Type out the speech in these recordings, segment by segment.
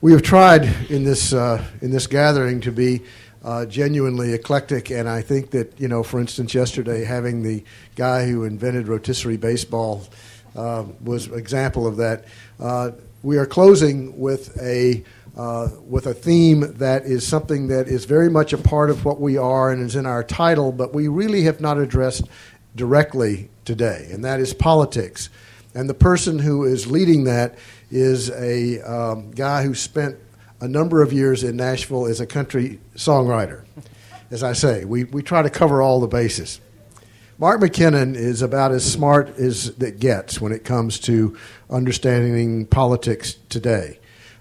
we have tried in this uh, in this gathering to be uh, genuinely eclectic, and I think that you know, for instance, yesterday having the guy who invented rotisserie baseball uh, was an example of that. Uh, we are closing with a uh, with a theme that is something that is very much a part of what we are and is in our title, but we really have not addressed directly today, and that is politics. And the person who is leading that is a um, guy who spent a number of years in Nashville as a country songwriter. As I say, we, we try to cover all the bases. Mark McKinnon is about as smart as it gets when it comes to understanding politics today.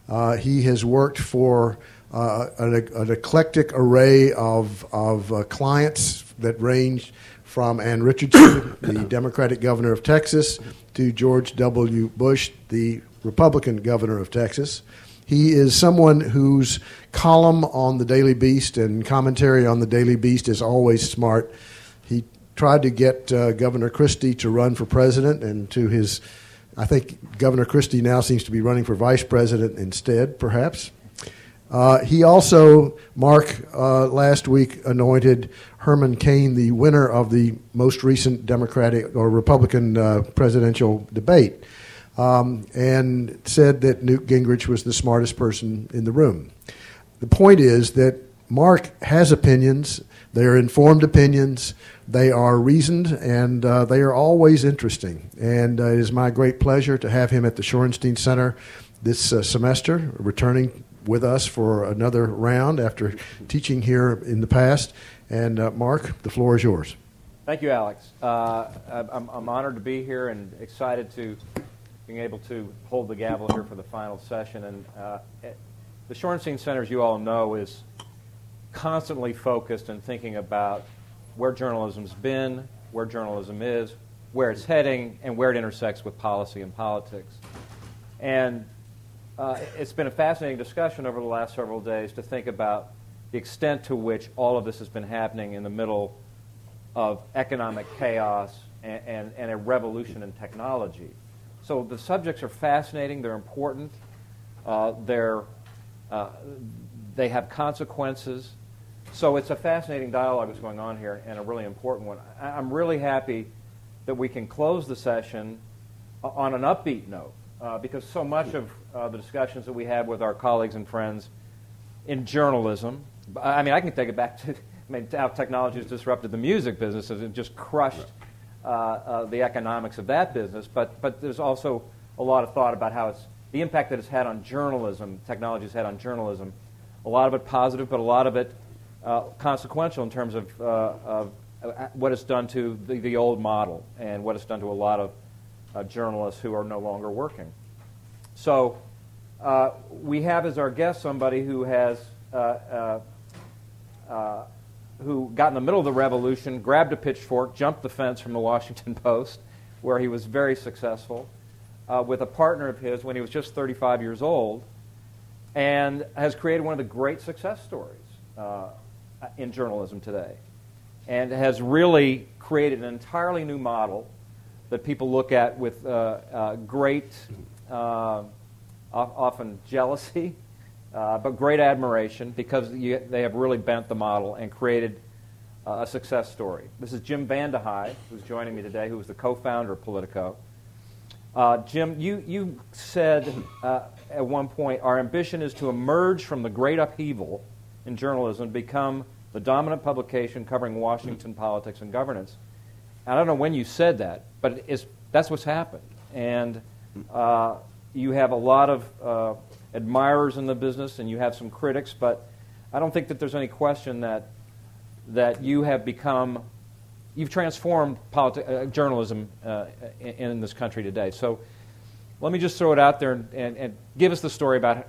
Uh, he has worked for uh, an, an, eclectic array of, of uh, clients that range from Ann Richardson, the Democratic governor of Texas, to George W. Bush, the Republican governor of Texas. He is someone whose column on the Daily Beast and commentary on the Daily Beast is always smart. He tried to get uh, Governor Christie to run for president, and to his, I think Governor Christie now seems to be running for vice president instead, perhaps. Uh, he also, Mark, uh, last week anointed Herman Cain the winner of the most recent Democratic or Republican uh, presidential debate, um, and said that Newt Gingrich was the smartest person in the room. The point is that Mark has opinions. They are informed opinions. They are reasoned, and uh, they are always interesting. And uh, it is my great pleasure to have him at the Shorenstein Center this uh, semester, returning with us for another round after teaching here in the past. And uh, Mark, the floor is yours. Thank you, Alex. Uh, I'm, I'm, honored to be here and excited to being able to hold the gavel here for the final session. And uh, the Shorenstein Center, as you all know, is constantly focused and thinking about where journalism's been, where journalism is, where it's heading, and where it intersects with policy and politics. And uh, it's been a fascinating discussion over the last several days to think about the extent to which all of this has been happening in the middle of economic chaos and, and, and, a revolution in technology. So the subjects are fascinating, they're important, uh, they're, uh, they have consequences. So it's a fascinating dialogue that's going on here and a really important one. I, I'm really happy that we can close the session on an upbeat note uh, because so much of uh, the discussions that we have with our colleagues and friends in journalism I mean, I can take it back to I mean, how technology has disrupted the music business and just crushed uh, uh, the economics of that business. But, but there's also a lot of thought about how it's the impact that it's had on journalism, technology has had on journalism. A lot of it positive, but a lot of it uh, consequential in terms of, uh, of, uh, what it's done to the, the, old model and what it's done to a lot of uh, journalists who are no longer working. So we have as our guest somebody who has uh, who got in the middle of the revolution, grabbed a pitchfork, jumped the fence from the Washington Post, where he was very successful, uh, with a partner of his when he was just 35 years old, and has created one of the great success stories uh, in journalism today. And has really created an entirely new model that people look at with uh, uh, great, often jealousy uh, but great admiration because you, they have really bent the model and created uh, a success story. This is Jim VandeHei, who's joining me today, who was the co-founder of Politico. Uh, Jim, you, you said uh, at one point, our ambition is to emerge from the great upheaval in journalism become the dominant publication covering Washington politics and governance. I don't know when you said that, but that's what's happened. And uh, you have a lot of uh, admirers in the business and you have some critics, but I don't think that there's any question that that you have become you've transformed politi- uh, journalism uh, in, in, this country today. So let me just throw it out there and, and, and give us the story about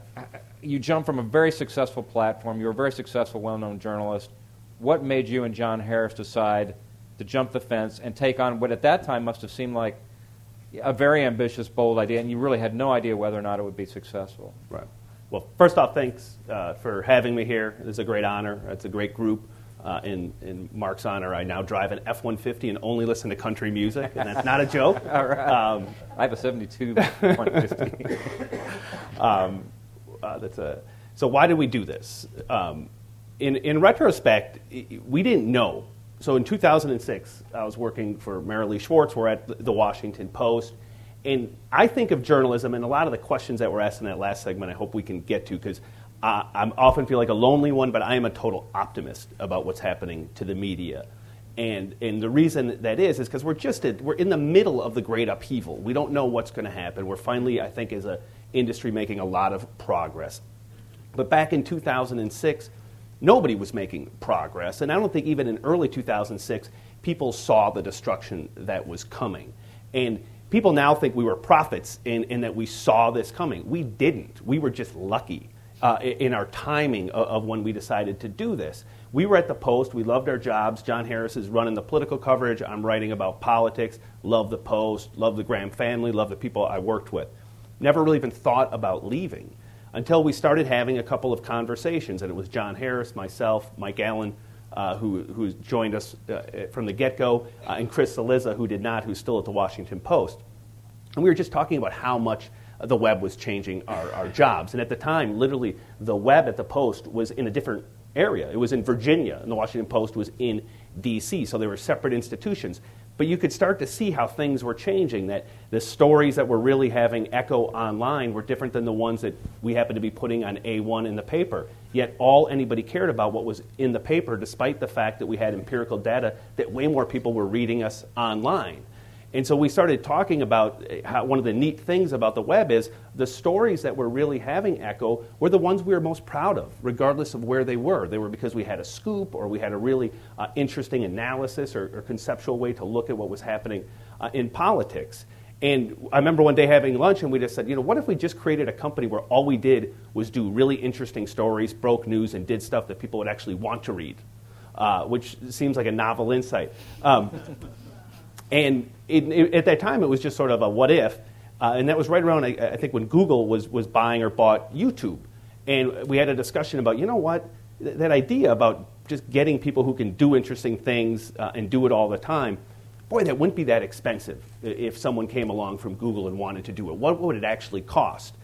you jumped from a very successful platform. You were a very successful, well-known journalist. What made you and John Harris decide to jump the fence and take on what at that time must have seemed like a very ambitious, bold idea, and you really had no idea whether or not it would be successful. Right. Well, first off, thanks uh, for having me here. It's a great honor. It's a great group. Uh, in, in Mark's honor, I now drive an F 150 and only listen to country music, and that's not a joke. All right. Um, I have a 72 150. um, Uh, that's a, so why did we do this? Um, in, in retrospect, we didn't know. So in 2006, I was working for Maralee Schwartz. We're at the Washington Post. And I think of journalism, and a lot of the questions that were asked in that last segment, I hope we can get to, because I often feel like a lonely one, but I am a total optimist about what's happening to the media. And, and the reason that is is because we're just we're in the middle of the great upheaval. We don't know what's going to happen. We're finally, I think, as an industry, making a lot of progress. But back in 2006, nobody was making progress, and I don't think even in early 2006 people saw the destruction that was coming. And people now think we were prophets in, in that we saw this coming. We didn't. We were just lucky uh, in our timing of, of when we decided to do this. We were at the Post. We loved our jobs. John Harris is running the political coverage. I'm writing about politics. Love the Post. Love the Graham family. Love the people I worked with. Never really even thought about leaving until we started having a couple of conversations. And it was John Harris, myself, Mike Allen, uh, who, who joined us uh, from the get go, uh, and Chris Cillizza, who did not, who's still at the Washington Post. And we were just talking about how much the web was changing our, our jobs. And at the time, literally, the web at the Post was in a different area. It was in Virginia, and the Washington Post was in D.C., so they were separate institutions. But you could start to see how things were changing, that the stories that were really having echo online were different than the ones that we happened to be putting on A1 in the paper. Yet all anybody cared about what was in the paper, despite the fact that we had empirical data that way more people were reading us online. And so we started talking about how one of the neat things about the web is the stories that were really having echo were the ones we were most proud of, regardless of where they were. They were because we had a scoop or we had a really uh, interesting analysis or, or, conceptual way to look at what was happening uh, in politics. And I remember one day having lunch and we just said, you know, what if we just created a company where all we did was do really interesting stories, broke news, and did stuff that people would actually want to read, uh, which seems like a novel insight. Um, and it, it, at that time, it was just sort of a what if. Uh, and that was right around, I, I, think, when Google was, was buying or bought YouTube. And we had a discussion about, you know what, Th- that idea about just getting people who can do interesting things uh, and do it all the time, boy, that wouldn't be that expensive if someone came along from Google and wanted to do it. What would it actually cost?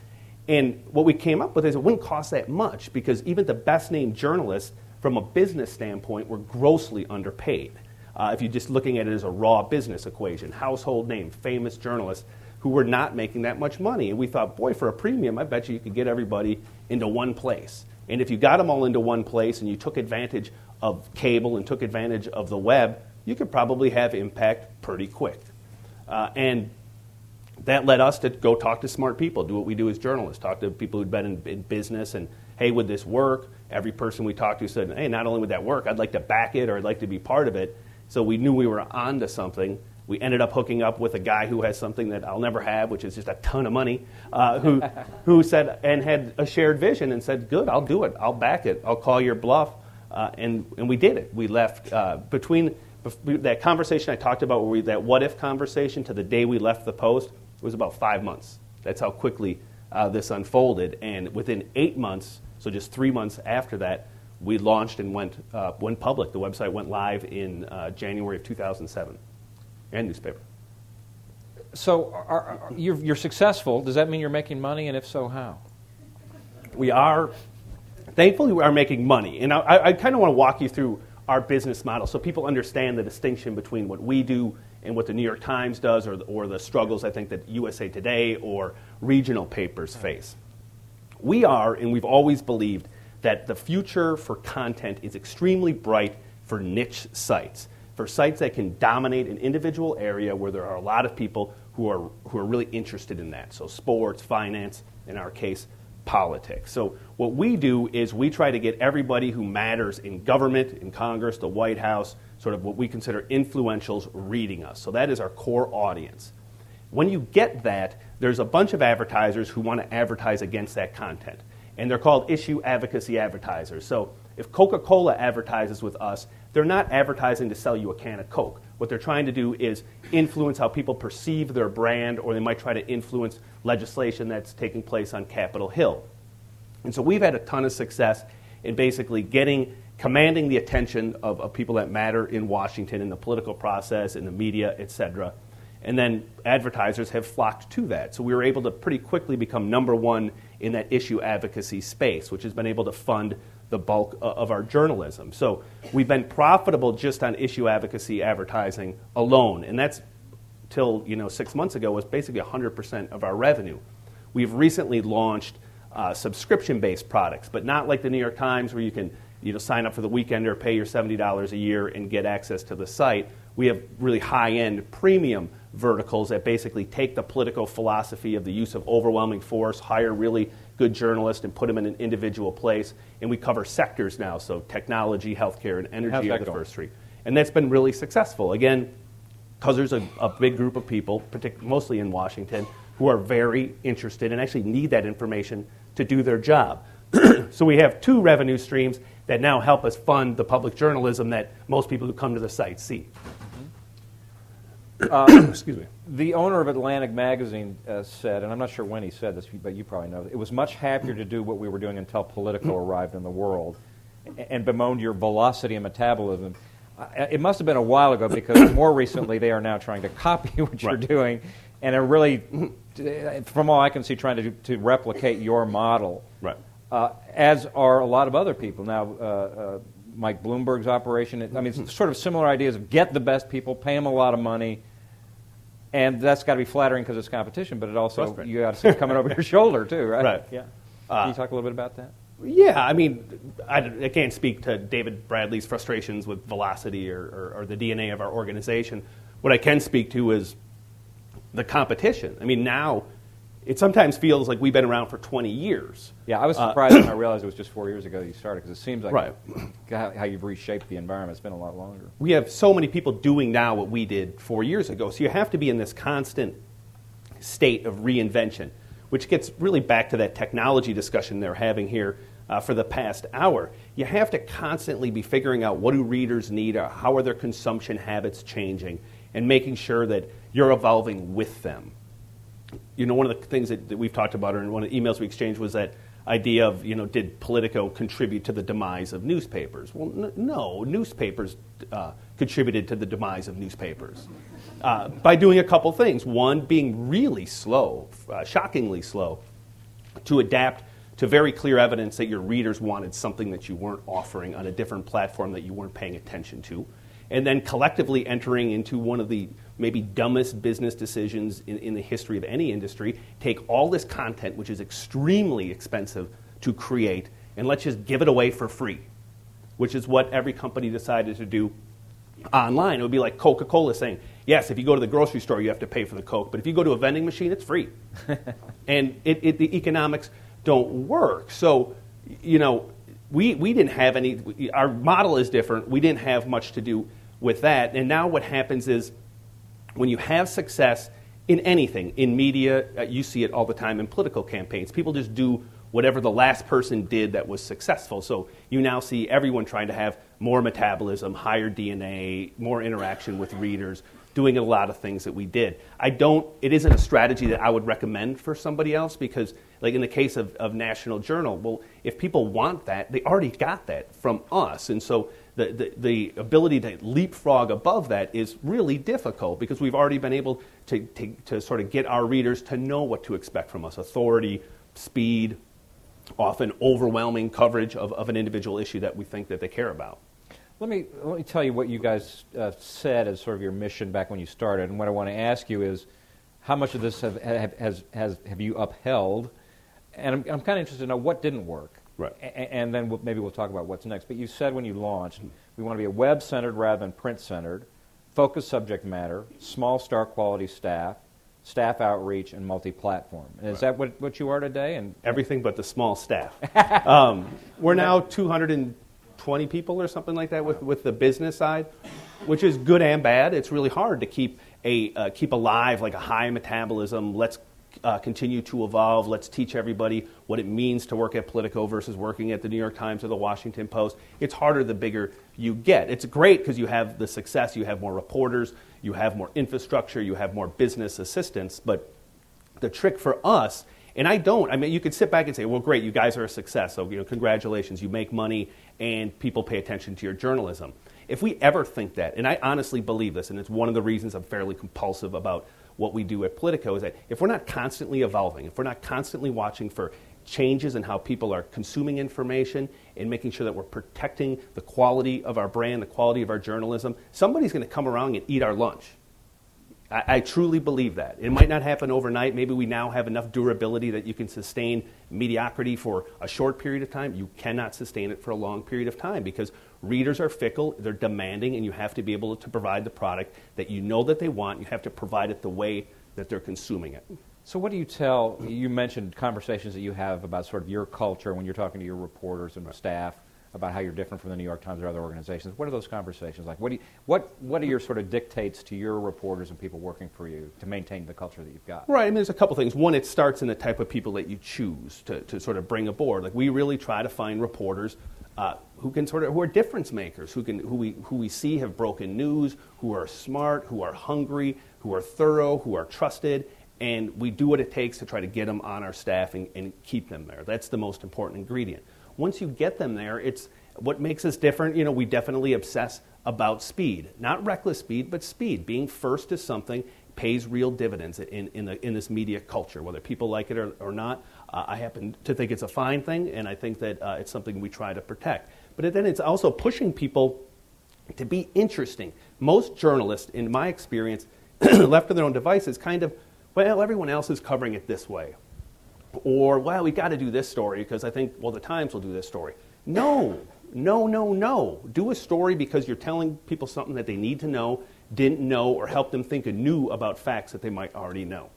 And what we came up with is it wouldn't cost that much because even the best named journalists, from a business standpoint, were grossly underpaid. Uh, if you're just looking at it as a raw business equation, household name, famous journalists who were not making that much money. And we thought, boy, for a premium, I bet you you could get everybody into one place. And if you got them all into one place and you took advantage of cable and took advantage of the web, you could probably have impact pretty quick. Uh, and that led us to go talk to smart people, do what we do as journalists, talk to people who'd been in, in business and, hey, would this work? Every person we talked to said, hey, not only would that work, I'd like to back it or I'd like to be part of it. So we knew we were onto something. We ended up hooking up with a guy who has something that I'll never have, which is just a ton of money, uh, who, who said, and had a shared vision and said, Good, I'll do it. I'll back it. I'll call your bluff. Uh, and, and we did it. We left uh, between that conversation I talked about, where we, that what if conversation, to the day we left the post, it was about five months. That's how quickly uh, this unfolded. And within eight months, so just three months after that, we launched and went, uh, went public. The website went live in uh, January of 2007, and newspaper. So are, are, you're, you're successful. Does that mean you're making money, and if so, how? We are, thankfully, we are making money. And I, I kind of want to walk you through our business model so people understand the distinction between what we do and what the New York Times does or the, or the struggles I think that USA Today or regional papers face. We are, and we've always believed, that the future for content is extremely bright for niche sites, for sites that can dominate an individual area where there are a lot of people who are, who are really interested in that. So, sports, finance, in our case, politics. So, what we do is we try to get everybody who matters in government, in Congress, the White House, sort of what we consider influentials reading us. So, that is our core audience. When you get that, there's a bunch of advertisers who want to advertise against that content and they're called issue advocacy advertisers. So if Coca Cola advertises with us, they're not advertising to sell you a can of Coke. What they're trying to do is influence how people perceive their brand, or they might try to influence legislation that's taking place on Capitol Hill. And so we've had a ton of success in basically getting, commanding the attention of, of people that matter in Washington, in the political process, in the media, et cetera. And then advertisers have flocked to that. So we were able to pretty quickly become number one in that issue advocacy space, which has been able to fund the bulk of our journalism. So we've been profitable just on issue advocacy advertising alone, and that's till you know six months ago was basically 100% of our revenue. We've recently launched uh, subscription-based products, but not like the New York Times where you can you know sign up for the weekend or pay your $70 a year and get access to the site. We have really high-end premium verticals that basically take the political philosophy of the use of overwhelming force, hire really good journalists, and put them in an individual place. And we cover sectors now, so technology, healthcare, and energy are the first three. And that's been really successful. Again, because there's a, a, big group of people, mostly in Washington, who are very interested and actually need that information to do their job. so we have two revenue streams that now help us fund the public journalism that most people who come to the site see. Uh, Excuse me. The owner of Atlantic Magazine uh, said, and I'm not sure when he said this, but you probably know, it was much happier to do what we were doing until Politico arrived in the world and bemoaned your velocity and metabolism. Uh, it must have been a while ago because more recently they are now trying to copy what you're right. doing and are really, from all I can see, trying to, to replicate your model. Right. Uh, as are a lot of other people. Now, uh, uh Mike Bloomberg's operation. I mean, it's sort of similar ideas of get the best people, pay them a lot of money, and that's got to be flattering because it's competition. But it also you got to see it coming over your shoulder too, right? Right. Yeah. Uh, Can you talk a little bit about that? Yeah, I mean, I, I, can't speak to David Bradley's frustrations with velocity or, or, or, the DNA of our organization. What I can speak to is the competition. I mean, now it sometimes feels like we've been around for 20 years. Yeah, I was uh, surprised uh, when I realized it was just four years ago you started because it seems like right. how you've reshaped the environment. It's been a lot longer. We have so many people doing now what we did four years ago, so you have to be in this constant state of reinvention, which gets really back to that technology discussion they're having here uh, for the past hour. You have to constantly be figuring out what do readers need, or how are their consumption habits changing, and making sure that you're evolving with them you know, one of the things that, that we've talked about, or in one of the emails we exchanged, was that idea of, you know, did Politico contribute to the demise of newspapers? Well, n- no, newspapers uh, contributed to the demise of newspapers uh, by doing a couple things. One, being really slow, uh, shockingly slow, to adapt to very clear evidence that your readers wanted something that you weren't offering on a different platform that you weren't paying attention to. And then collectively entering into one of the maybe dumbest business decisions in, in the history of any industry. Take all this content, which is extremely expensive to create, and let's just give it away for free, which is what every company decided to do online. It would be like Coca Cola saying, yes, if you go to the grocery store, you have to pay for the Coke, but if you go to a vending machine, it's free. and it, it, the economics don't work. So, you know, we, we didn't have any, our model is different. We didn't have much to do with that. And now what happens is when you have success in anything, in media, uh, you see it all the time in political campaigns. People just do whatever the last person did that was successful. So you now see everyone trying to have more metabolism, higher DNA, more interaction with readers, doing a lot of things that we did. I don't, it isn't a strategy that I would recommend for somebody else because, like in the case of, of National Journal, well, if people want that, they already got that from us. And so the, the, the, ability to leapfrog above that is really difficult because we've already been able to, to, to sort of get our readers to know what to expect from us authority, speed, often overwhelming coverage of, of an individual issue that we think that they care about. Let me, let me tell you what you guys uh, said as sort of your mission back when you started. And what I want to ask you is how much of this have, have, has, has, have you upheld? And I'm, I'm kind of interested to know what didn't work. Right. A- and then we'll, maybe we'll talk about what's next. But you said when you launched, we want to be a web centered rather than print centered, focused subject matter, small star quality staff, staff outreach, and multi platform. Is right. that what, what you are today? And Everything but the small staff. um, we're now 220 people or something like that with, with the business side, which is good and bad. It's really hard to keep a uh, keep alive like a high metabolism. Let's uh, continue to evolve. Let's teach everybody what it means to work at Politico versus working at the New York Times or the Washington Post. It's harder the bigger you get. It's great because you have the success, you have more reporters, you have more infrastructure, you have more business assistance. But the trick for us And I don't. I mean, you could sit back and say, well, great, you guys are a success. So, you know, congratulations, you make money and people pay attention to your journalism. If we ever think that, and I honestly believe this, and it's one of the reasons I'm fairly compulsive about what we do at Politico, is that if we're not constantly evolving, if we're not constantly watching for changes in how people are consuming information and making sure that we're protecting the quality of our brand, the quality of our journalism, somebody's going to come around and eat our lunch. I, I, truly believe that. It might not happen overnight. Maybe we now have enough durability that you can sustain mediocrity for a short period of time. You cannot sustain it for a long period of time because readers are fickle, they're demanding, and you have to be able to provide the product that you know that they want. You have to provide it the way that they're consuming it. So, what do you tell? You mentioned conversations that you have about sort of your culture when you're talking to your reporters and right. staff about how you're different from the New York Times or other organizations. What are those conversations like? What, do you, what, what are your sort of dictates to your reporters and people working for you to maintain the culture that you've got? Right. I mean, there's a couple things. One, it starts in the type of people that you choose to, to sort of bring aboard. Like we really try to find reporters uh, who can sort of who are difference makers, who can who we who we see have broken news, who are smart, who are hungry, who are thorough, who are trusted, and we do what it takes to try to get them on our staff and, and, keep them there. That's the most important ingredient. Once you get them there, it's what makes us different. You know, we definitely obsess about speed, not reckless speed, but speed. Being first is something pays real dividends in, in, the, in this media culture, whether people like it or, or not. Uh, I happen to think it's a fine thing, and I think that uh, it's something we try to protect. But then it's also pushing people to be interesting. Most journalists, in my experience, left to their own devices, kind of well, everyone else is covering it this way. Or, well, we've got to do this story because I think, well, the Times will do this story. No, no, no, no. Do a story because you're telling people something that they need to know, didn't know, or help them think anew about facts that they might already know.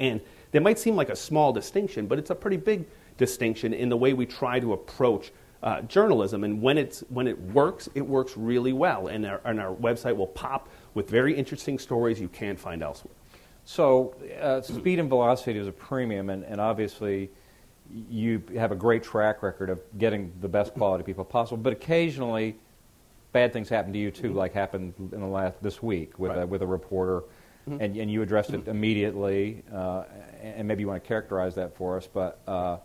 And that might seem like a small distinction, but it's a pretty big distinction in the way we try to approach uh, journalism. And when, it's, when it works, it works really well. And our, and our website will pop with very interesting stories you can't find elsewhere. So, uh, speed and velocity is a premium, and, and obviously, you have a great track record of getting the best quality people possible. But occasionally, bad things happen to you too, like happened in the last this week with right. a, with a reporter, mm-hmm. and, and you addressed it immediately. Uh, and maybe you want to characterize that for us, but. Uh,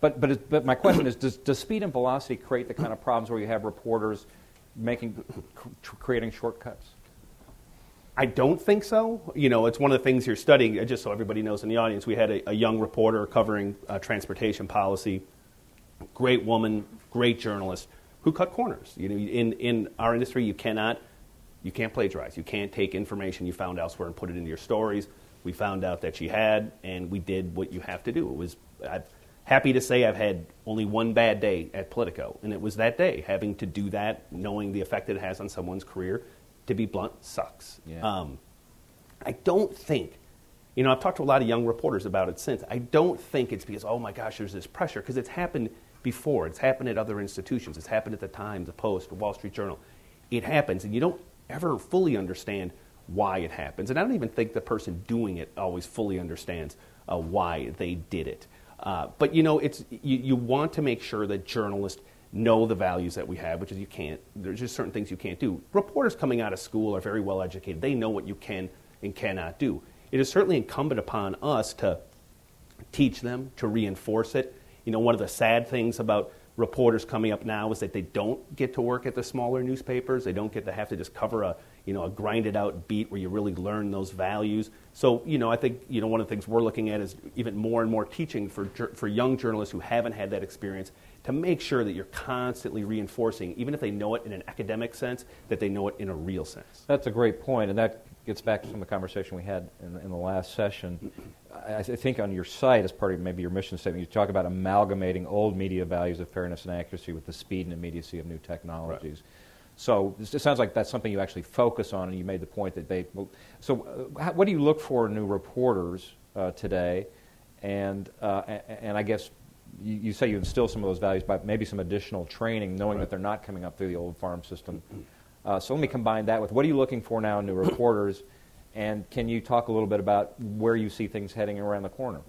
but, but, but my question is does, does speed and velocity create the kind of problems where you have reporters making, creating shortcuts? I don't think so. You know, it's one of the things you're studying. Uh, just so everybody knows in the audience, we had a, a young reporter covering uh, transportation policy. Great woman, great journalist, who cut corners. You know, in in our industry, you cannot, you can't plagiarize. You can't take information you found elsewhere and put it into your stories. We found out that she had, and we did what you have to do. It was. I'm happy to say I've had only one bad day at Politico, and it was that day, having to do that, knowing the effect it has on someone's career to be blunt, sucks. Yeah. Um, I don't think, you know, I've talked to a lot of young reporters about it since. I don't think it's because, oh my gosh, there's this pressure, because it's happened before. It's happened at other institutions. It's happened at the Times, the Post, the Wall Street Journal. It happens, and you don't ever fully understand why it happens. And I don't even think the person doing it always fully understands uh, why they did it. Uh, but you know, it's you, you want to make sure that journalists know the values that we have, which is you can't, there's just certain things you can't do. Reporters coming out of school are very well educated. They know what you can and cannot do. It is certainly incumbent upon us to teach them, to reinforce it. You know, one of the sad things about reporters coming up now is that they don't get to work at the smaller newspapers. They don't get to have to just cover a, you know, a grinded out beat where you really learn those values. So, you know, I think, you know, one of the things we're looking at is even more and more teaching for, for young journalists who haven't had that experience to make sure that you're constantly reinforcing, even if they know it in an academic sense, that they know it in a real sense. That's a great point, and that gets back to some of the conversation we had in, in the last session. I, I, think on your site, as part of maybe your mission statement, you talk about amalgamating old media values of fairness and accuracy with the speed and immediacy of new technologies. Right. So it sounds like that's something you actually focus on, and you made the point that they. So, uh, what do you look for in new reporters uh, today? And uh, and I guess you, you, say you instill some of those values by maybe some additional training, knowing right. that they're not coming up through the old farm system. Uh, so let me combine that with what are you looking for now in new reporters, and can you talk a little bit about where you see things heading around the corner?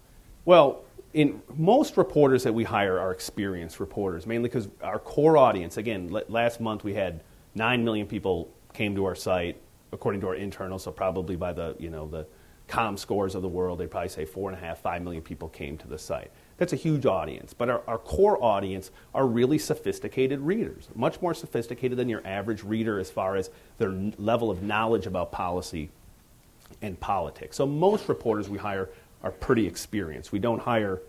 Well, in most reporters that we hire are experienced reporters, mainly because our core audience. Again, l- last month we had nine million people came to our site, according to our internal. So probably by the you know the comScores of the world, they'd probably say four and a half, five million people came to the site. That's a huge audience. But our, our core audience are really sophisticated readers, much more sophisticated than your average reader as far as their level of knowledge about policy and politics. So most reporters we hire are pretty experienced. We don't hire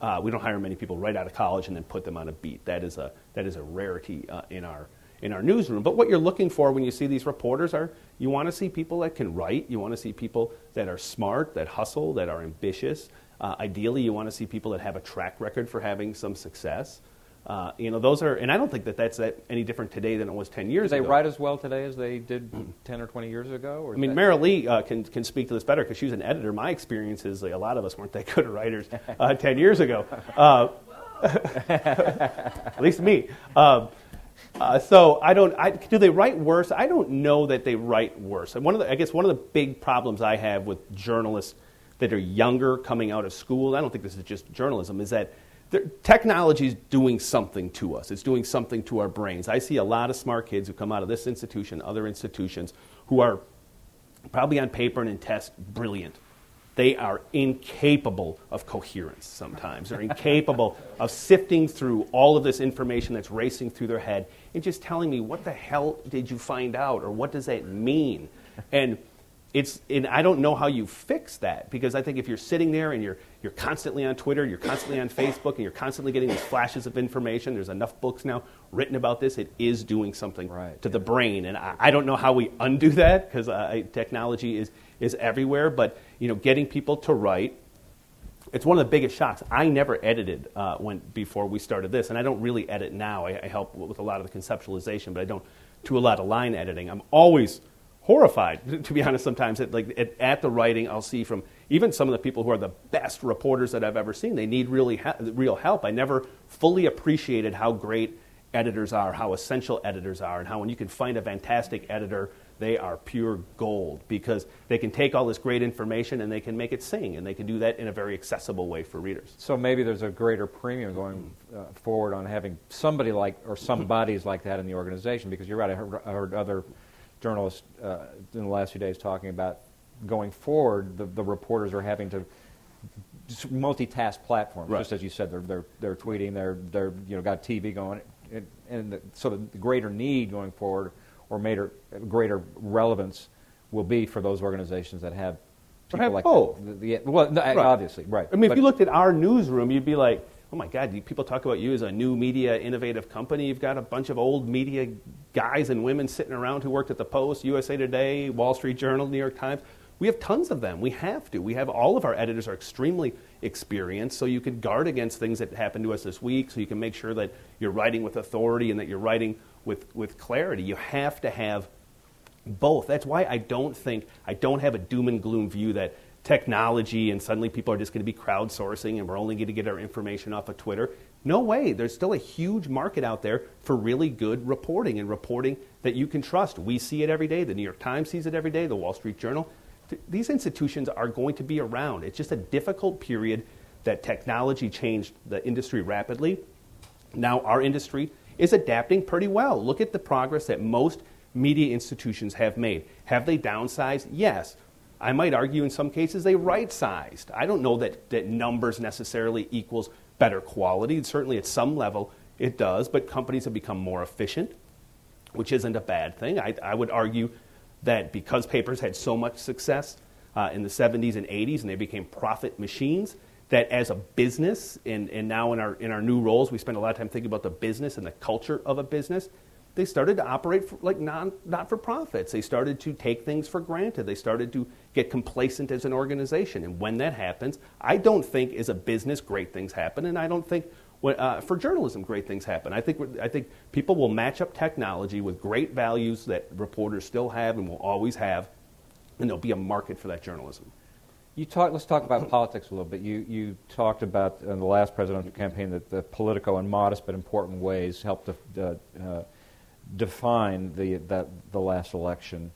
uh, we don't hire many people right out of college and then put them on a beat. That is a that is a rarity uh, in our in our newsroom. But what you're looking for when you see these reporters are you want to see people that can write. You want to see people that are smart, that hustle, that are ambitious. Uh, ideally, you want to see people that have a track record for having some success. Uh, you know, those are, and I don't think that that's that any different today than it was 10 years Do they ago. write as well today as they did 10 or 20 years ago? Or I mean, Mara Lee uh, can, can speak to this better because she was an editor. My experience is like, a lot of us weren't that good at writers uh, 10 years ago. Uh, at least me. Um, uh, so I don't. I, do they write worse? I don't know that they write worse. And one of the, I guess one of the big problems I have with journalists that are younger coming out of school. I don't think this is just journalism. Is that technology is doing something to us. It's doing something to our brains. I see a lot of smart kids who come out of this institution, other institutions, who are probably on paper and in test brilliant. They are incapable of coherence sometimes. They're incapable of sifting through all of this information that's racing through their head and just telling me, what the hell did you find out? Or what does that mean? And it's, and I don't know how you fix that because I think if you're sitting there and you're, you're constantly on Twitter, you're constantly on Facebook, and you're constantly getting these flashes of information, there's enough books now written about this, it is doing something Right, to the brain. And I, I don't know how we undo that because uh, technology is, is everywhere, but you know, getting people to write. It's one of the biggest shocks. I never edited uh, when, before we started this, and I don't really edit now. I, I help with a lot of the conceptualization, but I don't do a lot of line editing. I'm always horrified, to be honest, sometimes at, like, at, at, the writing I'll see from even some of the people who are the best reporters that I've ever seen. They need really he- real help. I never fully appreciated how great editors are, how essential editors are, and how when you can find a fantastic editor, they are pure gold because they can take all this great information and they can make it sing, and they can do that in a very accessible way for readers. So maybe there's a greater premium going uh, forward on having somebody like or some bodies like that in the organization because you're right. I heard, I heard other journalists uh, in the last few days talking about going forward. The, the reporters are having to multitask platforms, Right. just as you said. They're they're, they're tweeting. They're they're you know got TV going, and, and the, so the greater need going forward or greater greater relevance will be for those organizations that have people have like both. The- the- well, no, Right. obviously, right. I mean, But- if you looked at our newsroom, you'd be like, oh my God, you- people talk about you as a new media innovative company. You've got a bunch of old media guys and women sitting around who worked at the Post, USA Today, Wall Street Journal, New York Times. We have tons of them. We have to. We have all of our editors are extremely experienced, so you can guard against things that happened to us this week, so you can make sure that you're writing with authority and that you're writing with, with clarity. You have to have both. That's why I don't think, I don't have a doom and gloom view that technology and suddenly people are just going to be crowdsourcing and we're only going to get our information off of Twitter. No way. There's still a huge market out there for really good reporting and reporting that you can trust. We see it every day. The New York Times sees it every day. The Wall Street Journal. These institutions are going to be around. It's just a difficult period that technology changed the industry rapidly. Now, our industry is adapting pretty well. Look at the progress that most media institutions have made. Have they downsized? Yes. I might argue in some cases they right sized. I don't know that, that numbers necessarily equals better quality. Certainly at some level it does, but companies have become more efficient, which isn't a bad thing. I, I would argue that because papers had so much success uh, in the 70s and 80s and they became profit machines, that as a business, and, and now in our, in our new roles, we spend a lot of time thinking about the business and the culture of a business. They started to operate for, like non, not for profits. They started to take things for granted. They started to get complacent as an organization. And when that happens, I don't think as a business great things happen, and I don't think when, uh, for journalism great things happen. I think, I think people will match up technology with great values that reporters still have and will always have, and there'll be a market for that journalism. You talk, let's talk about politics a little bit. You, you talked about in the last presidential campaign that the political and modest but important ways helped to uh, uh, define the, that, the last election.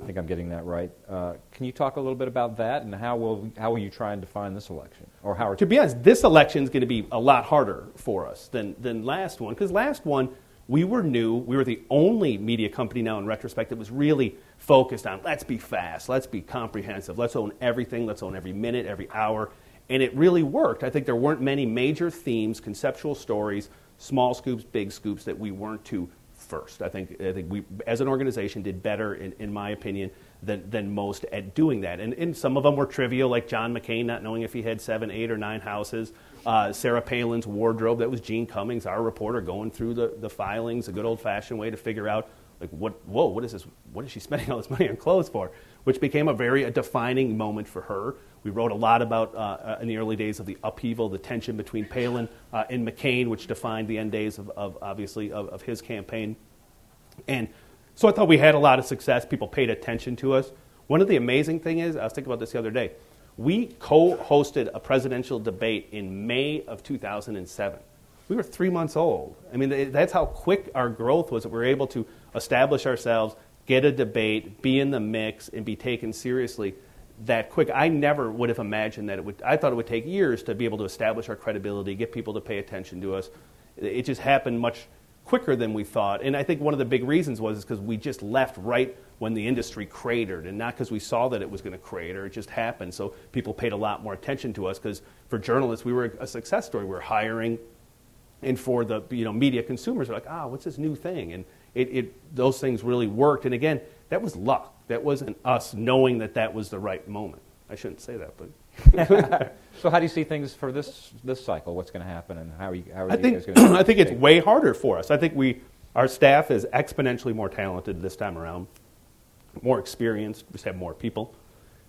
I think I'm getting that right. Uh, can you talk a little bit about that and how will, how will you try and define this election? Or how To be honest, this election is going to be a lot harder for us than, than last one, because last one, We were new. We were the only media company now, in retrospect, that was really focused on let's be fast, let's be comprehensive, let's own everything, let's own every minute, every hour. And it really worked. I think there weren't many major themes, conceptual stories, small scoops, big scoops that we weren't to first. I think, I think we, as an organization, did better, in, in my opinion, than, than most at doing that. And, and some of them were trivial, like John McCain not knowing if he had seven, eight, or nine houses. Uh, Sarah Palin's wardrobe, that was Jeanne Cummings, our reporter, going through the, the filings, a good old fashioned way to figure out, like, what, whoa, what is this? What is she spending all this money on clothes for? Which became a very a defining moment for her. We wrote a lot about, uh, in the early days of the upheaval, the tension between Palin uh, and McCain, which defined the end days of, of obviously, of, of his campaign. And so I thought we had a lot of success. People paid attention to us. One of the amazing things is, I was thinking about this the other day, we co hosted a presidential debate in May of 2007. We were three months old. I mean, that's how quick our growth was that we were able to establish ourselves, get a debate, be in the mix, and be taken seriously that quick. I never would have imagined that it would, I thought it would take years to be able to establish our credibility, get people to pay attention to us. It just happened much quicker than we thought. And I think one of the big reasons was because we just left right when the industry cratered, and not because we saw that it was going to crater. It just happened. So people paid a lot more attention to us because for journalists, we were a success story. We were hiring, and for the you know media consumers, they're like, ah, what's this new thing? And it, it, those things really worked. And again, that was luck. That wasn't us knowing that that was the right moment. I shouldn't say that, but. so how do you see things for this this cycle? What's going to happen, and how are you? How are I think I think it's way harder for us. I think we our staff is exponentially more talented this time around more experienced, we just have more people.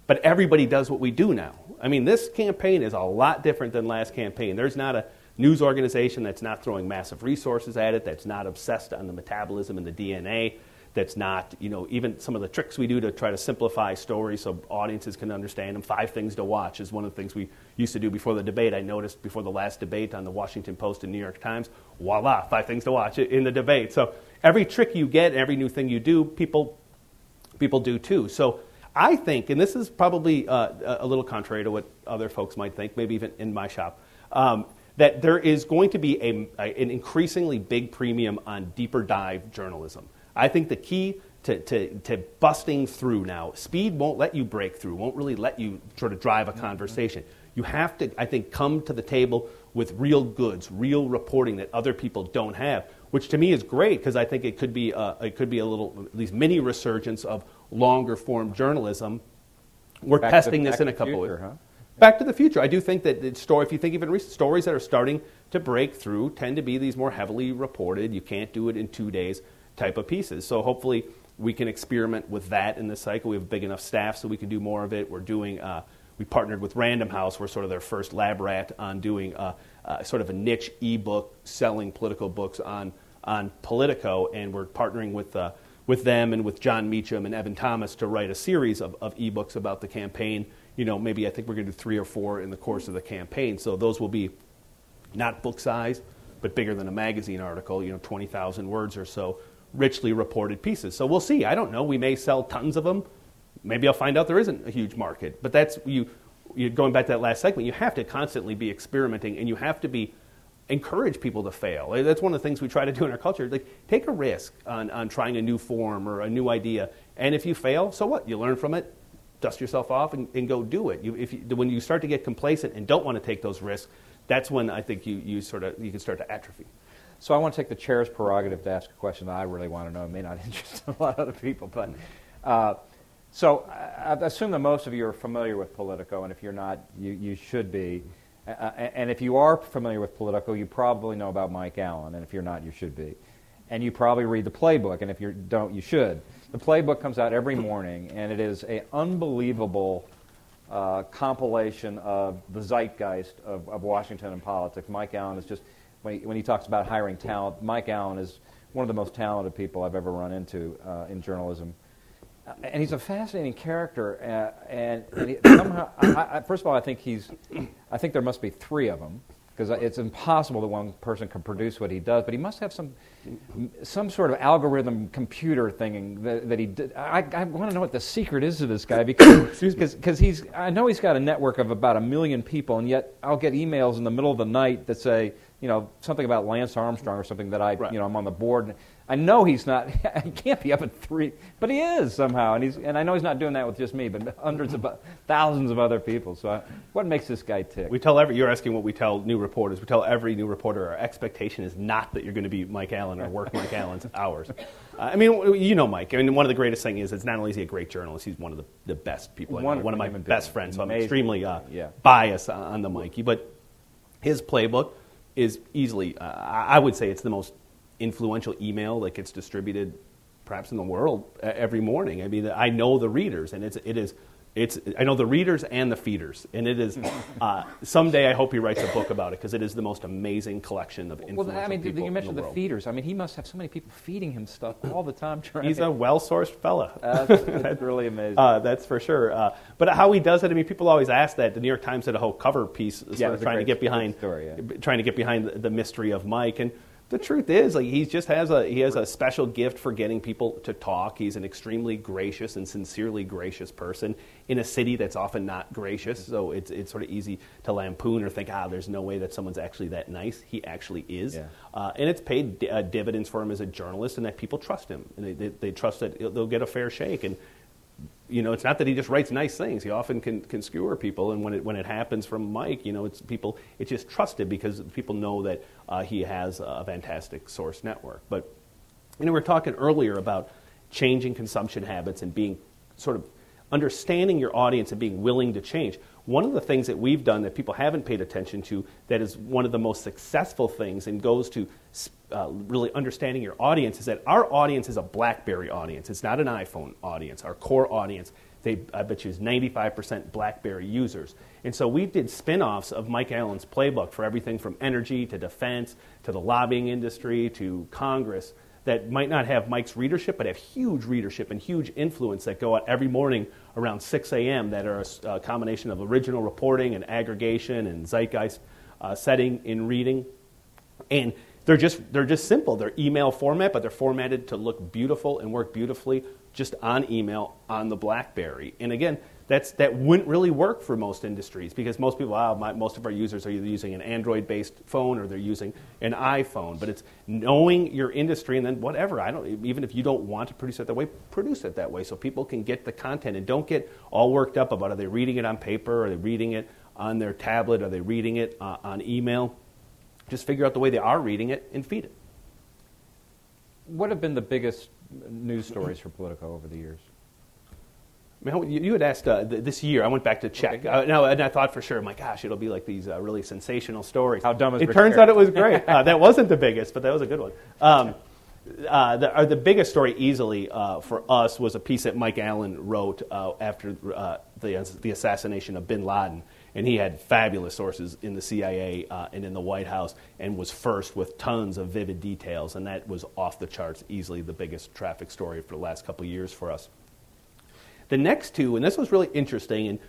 But everybody does what we do now. I mean, this campaign is a lot different than last campaign. There's not a news organization that's not throwing massive resources at it, that's not obsessed on the metabolism and the DNA, that's not, you know, even some of the tricks we do to try to simplify stories so audiences can understand them. Five things to watch is one of the things we used to do before the debate. I noticed before the last debate on the Washington Post and New York Times, voila, five things to watch in the debate. So every trick you get, every new thing you do, people people do too. So I think, and this is probably uh, a little contrary to what other folks might think, maybe even in my shop, um, that there is going to be a, a, an increasingly big premium on deeper dive journalism. I think the key to, to, to, busting through now, speed won't let you break through, won't really let you sort of drive a conversation. You have to, I think, come to the table with real goods, real reporting that other people don't have which to me is great because I think it could be a, it could be a little at least mini resurgence of longer form journalism. We're back testing this in a couple of huh? Back to the future. I do think that the story, if you think even recent stories that are starting to break through, tend to be these more heavily reported. You can't do it in two days type of pieces. So hopefully we can experiment with that in this cycle. We have a big enough staff so we can do more of it. We're doing. Uh, we partnered with Random House. We're sort of their first lab rat on doing uh, uh, sort of a niche ebook selling political books on on Politico, and we're partnering with uh, with them and with Jon Meacham and Evan Thomas to write a series of, of ebooks about the campaign. You know, maybe I think we're going to do three or four in the course of the campaign. So those will be not book size, but bigger than a magazine article. You know, twenty thousand words or so, richly reported pieces. So we'll see. I don't know. We may sell tons of them. Maybe I'll find out there isn't a huge market. But that's you you, going back to that last segment, you have to constantly be experimenting and you have to be encourage people to fail. Eh, that's one of the things we try to do in our culture. Like, take a risk on, on trying a new form or a new idea. And if you fail, so what? You learn from it, dust yourself off, and, and go do it. You, if you, when you start to get complacent and don't want to take those risks, that's when I think you, you sort of you can start to atrophy. So I want to take the chair's prerogative to ask a question that I really want to know. It may not interest a lot of other people, but uh, so I assume that most of you are familiar with Politico, and if you're not, you, you should be. Uh, and if you are familiar with Politico, you probably know about Mike Allen, and if you're not, you should be. And you probably read the playbook, and if you don't, you should. The playbook comes out every morning, and it is an unbelievable uh, compilation of the zeitgeist of, of, Washington and politics. Mike Allen is just, when he, when he talks about hiring talent, Mike Allen is one of the most talented people I've ever run into uh, in journalism and he's a fascinating character. Uh, and, and he, somehow, I, I, first of all, I think he's, I think there must be three of them because it's impossible that one person can produce what he does. But he must have some, some sort of algorithm computer thing that, that he did. I, I want to know what the secret is to this guy because because he's. I know he's got a network of about a million people, and yet I'll get emails in the middle of the night that say you know, something about Lance Armstrong or something that I, Right. you know, I'm on the board. And I know he's not. He can't be up at three, but he is somehow. And he's, and I know he's not doing that with just me, but hundreds of thousands of other people. So, I, what makes this guy tick? We tell every, you're asking what we tell new reporters. We tell every new reporter our expectation is not that you're going to be Mike Allen or work Mike Allen's hours. Uh, I mean, you know Mike. I mean, one of the greatest things is it's not only is he a great journalist, he's one of the, the best people. Wonderful one of my best friends. So I'm extremely uh, Yeah. biased on the Mikey. But his playbook is easily, uh, I would say it's the most influential email that gets distributed perhaps in the world every morning. I mean, I know the readers, and it's, it is, it's, I know the readers and the feeders, and it is, uh, someday I hope he writes a book about it because it is the most amazing collection of influential well, I mean, people you mentioned the, the, feeders. I mean, he must have so many people feeding him stuff all the time. Trying He's a well-sourced fella. uh, that's really amazing. Uh, that's for sure. Uh, but how he does it, I mean, people always ask that. The New York Times did a whole cover piece, sort Yeah, of trying to get behind, story, yeah. trying to get behind the, the mystery of Mike. And the truth is, like, he just has a he has a special gift for getting people to talk. He's an extremely gracious and sincerely gracious person in a city that's often not gracious. So it's it's sort of easy to lampoon or think, ah, there's no way that someone's actually that nice. He actually is, Yeah. uh, and it's paid di- uh, dividends for him as a journalist, and that people trust him, and they, they, they trust that they'll get a fair shake. And you know, it's not that he just writes nice things. He often can, can skewer people, and when it when it happens from Mike, you know, it's people. It's just trusted because people know that uh, he has a fantastic source network. But you know, we were talking earlier about changing consumption habits and being sort of understanding your audience and being willing to change. One of the things that we've done that people haven't paid attention to that is one of the most successful things and goes to uh, really understanding your audience is that our audience is a BlackBerry audience. It's not an iPhone audience. Our core audience, they, I bet you, is 95% BlackBerry users. And so we did spin offs of Mike Allen's playbook for everything from energy to defense to the lobbying industry to Congress that might not have Mike's readership, but have huge readership and huge influence that go out every morning around 6 a.m. that are a, a combination of original reporting and aggregation and zeitgeist uh, setting in reading. And they're just, they're just simple. They're email format, but they're formatted to look beautiful and work beautifully just on email on the BlackBerry. And again, that's, that wouldn't really work for most industries because most people, my, most of our users are either using an Android based phone or they're using an iPhone. But it's knowing your industry and then whatever. I don't, even if you don't want to produce it that way, produce it that way so people can get the content and don't get all worked up about are they reading it on paper, are they reading it on their tablet, are they reading it uh, on email. Just figure out the way they are reading it and feed it. what have been the biggest news stories for Politico over the years? I mean, you, had asked uh, th- this year. I went back to check. Okay. Uh, no, and I thought for sure, my gosh, it'll be like these uh, really sensational stories. How dumb is it turns out it was great. Uh, that wasn't the biggest, but that was a good one. Um, uh, the, uh, the biggest story easily uh, for us was a piece that Mike Allen wrote uh, after uh, the, the assassination of bin Laden. And he had fabulous sources in the CIA uh, and in the White House and was first with tons of vivid details. And that was off the charts, easily the biggest traffic story for the last couple of years for us. The next two, and this was really interesting and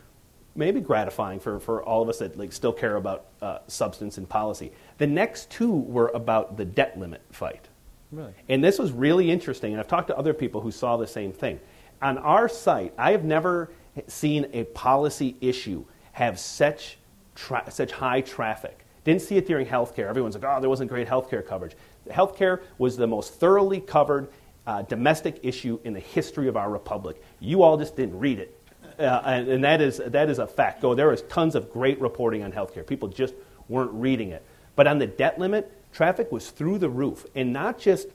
maybe gratifying for, for all of us that like, still care about uh, substance and policy. The next two were about the debt limit fight. Really? And this was really interesting, and I've talked to other people who saw the same thing. On our site, I have never seen a policy issue have such, tra- such high traffic. Didn't see it during healthcare. Everyone's like, oh, there wasn't great healthcare coverage. Healthcare was the most thoroughly covered uh, domestic issue in the history of our republic. You all just didn't read it. Uh, and, and that, is, that is a fact. Go, there was tons of great reporting on healthcare. People just weren't reading it. But on the debt limit, traffic was through the roof. And not just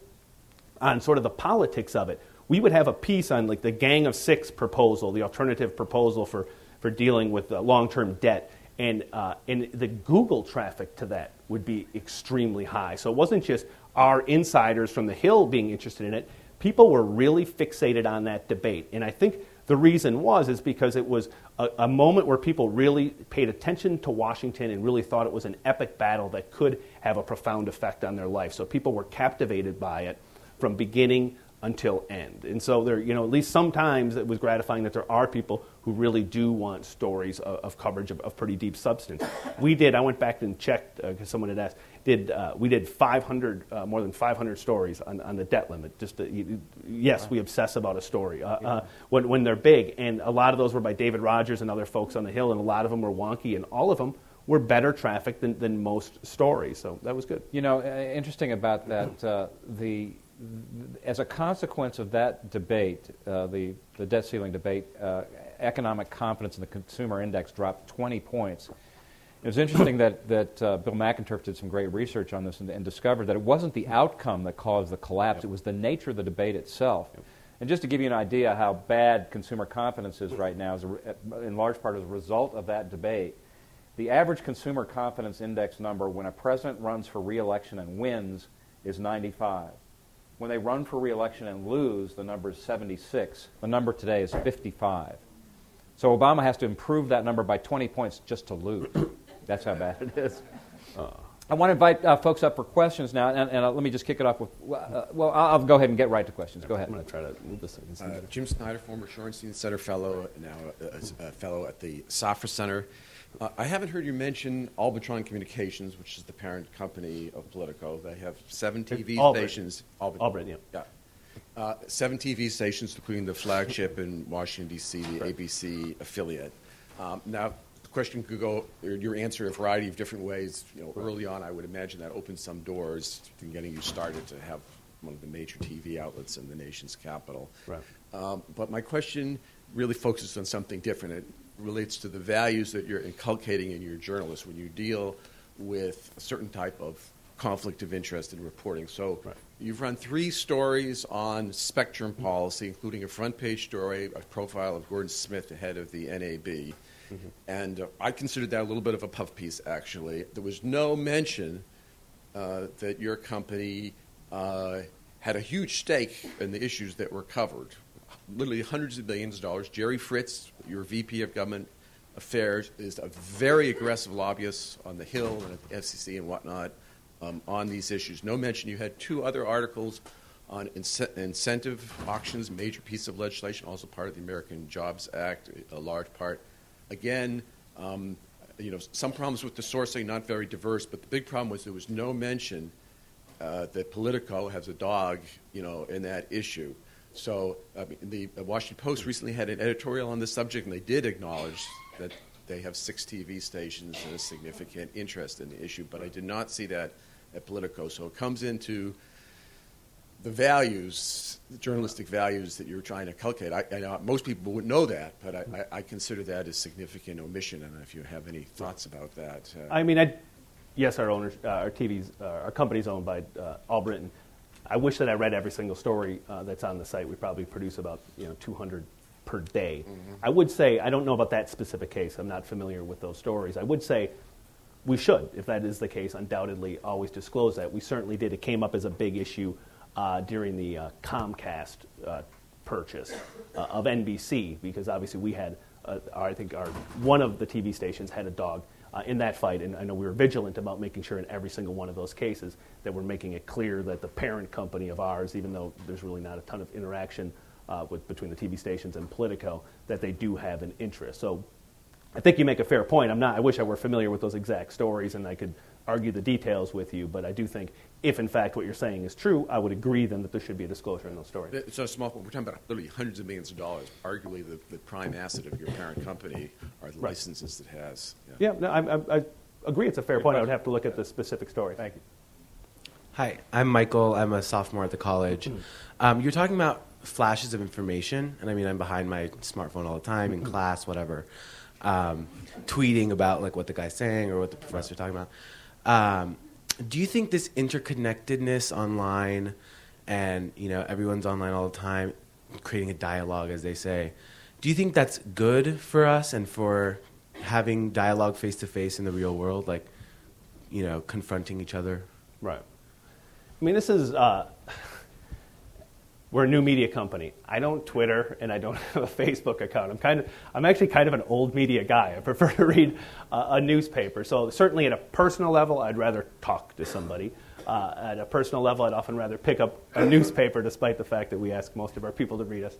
on sort of the politics of it. We would have a piece on like the Gang of Six proposal, the alternative proposal for, for dealing with uh, long-term debt. And, uh, and the Google traffic to that would be extremely high. So it wasn't just our insiders from the Hill being interested in it. People were really fixated on that debate. And I think the reason was is because it was a, a moment where people really paid attention to Washington and really thought it was an epic battle that could have a profound effect on their life. So people were captivated by it from beginning until end. And so there, you know, at least sometimes it was gratifying that there are people who really do want stories of, of coverage of, of, pretty deep substance. We did. I went back and checked because uh, someone had asked. Did uh, we did 500 uh, more than 500 stories on, on the debt limit? Just to, you, yes, we obsess about a story uh, yeah. when when they're big, and a lot of those were by David Rogers and other folks on the Hill, and a lot of them were wonky, and all of them were better traffic than, than most stories. So that was good. You know, uh, interesting about that, uh, the, as a consequence of that debate, uh, the, the debt ceiling debate, uh, economic confidence in the consumer index dropped 20 points. It was interesting that, that uh, Bill McInturff did some great research on this and, and, discovered that it wasn't the outcome that caused the collapse, yep. it was the nature of the debate itself. Yep. And just to give you an idea how bad consumer confidence is right now, is a, in large part as a result of that debate, the average consumer confidence index number when a president runs for reelection and wins is 95. When they run for reelection and lose, the number is 76. The number today is 55. So Obama has to improve that number by 20 points just to lose. That's how bad it is. Uh, I want to invite uh, folks up for questions now, and, and uh, let me just kick it off with. Uh, well, I'll, I'll, go ahead and get right to questions. Go ahead. I'm going to try to move this. Uh, Jim Snyder, former Shorenstein Center fellow, now a, a fellow at the Safra Center. Uh, I haven't heard you mention Albritton Communications, which is the parent company of Politico. They have seven TV stations. Albritton, yeah. yeah. Uh, seven TV stations, including the flagship in Washington, D.C., the ABC affiliate. Um, now, question could go, your answer a variety of different ways. You know, early on, I would imagine that opened some doors in getting you started to have one of the major TV outlets in the nation's capital. Right. Um, but my question really focuses on something different. It relates to the values that you're inculcating in your journalists when you deal with a certain type of conflict of interest in reporting. So right. you've run three stories on spectrum policy, including a front page story, a profile of Gordon Smith, the head of the NAB. Mm-hmm. And uh, I considered that a little bit of a puff piece, actually. There was no mention uh, that your company uh, had a huge stake in the issues that were covered. Literally hundreds of billions of dollars. Jerry Fritz, your VP of Government Affairs, is a very aggressive lobbyist on the Hill and at the FCC and whatnot um, on these issues. No mention. You had two other articles on incentive auctions, major piece of legislation, also part of the American Jobs Act, a large part. Again, um, you know, some problems with the sourcing, not very diverse, but the big problem was there was no mention uh, that Politico has a dog, you know, in that issue. So the Washington Post recently had an editorial on this subject, and they did acknowledge that they have six TV stations and a significant interest in the issue. But I did not see that at Politico. So it comes into the values, the journalistic values that you're trying to calculate. I, I know most people wouldn't know that, but I, I, I, consider that a significant omission. And if you have any thoughts about that, uh, I mean, I, yes, our owners, uh, our TVs, uh, our company's owned by uh, Albritton. I wish that I read every single story uh, that's on the site. We probably produce about you know 200 per day. Mm-hmm. I would say I don't know about that specific case. I'm not familiar with those stories. I would say we should, if that is the case, undoubtedly always disclose that. We certainly did. It came up as a big issue uh, during the uh, Comcast uh, purchase uh, of NBC because obviously we had, uh, I think, our one of the TV stations had a dog in that fight, and I know we were vigilant about making sure in every single one of those cases that we're making it clear that the parent company of ours, even though there's really not a ton of interaction with, between the TV stations and Politico, that they do have an interest. So I think you make a fair point. I'm not. I wish I were familiar with those exact stories and I could argue the details with you, but I do think if in fact what you're saying is true, I would agree then that there should be a disclosure in those stories. It's a small. We're talking about literally hundreds of millions of dollars. Arguably, the, the prime asset of your parent company are the right. licenses it has. Yeah, yeah no, I, I, I, agree. It's a fair Good point. Question. I would have to look at the specific story. Thank you. Hi, I'm Michael. I'm a sophomore at the college. Mm-hmm. Um, you're talking about flashes of information, and I mean, I'm behind my smartphone all the time in mm-hmm. class, whatever, um, tweeting about like what the guy's saying or what the professor's talking about. Um, do you think this interconnectedness online and you know everyone's online all the time creating a dialogue as they say do you think that's good for us and for having dialogue face to face in the real world like you know confronting each other? Right. I mean this is uh, we're a new media company. I don't Twitter and I don't have a Facebook account. I'm kind of, I'm actually kind of an old media guy. I prefer to read uh, a newspaper. So certainly at a personal level, I'd rather talk to somebody. Uh, at a personal level, I'd often rather pick up a newspaper, despite the fact that we ask most of our people to read us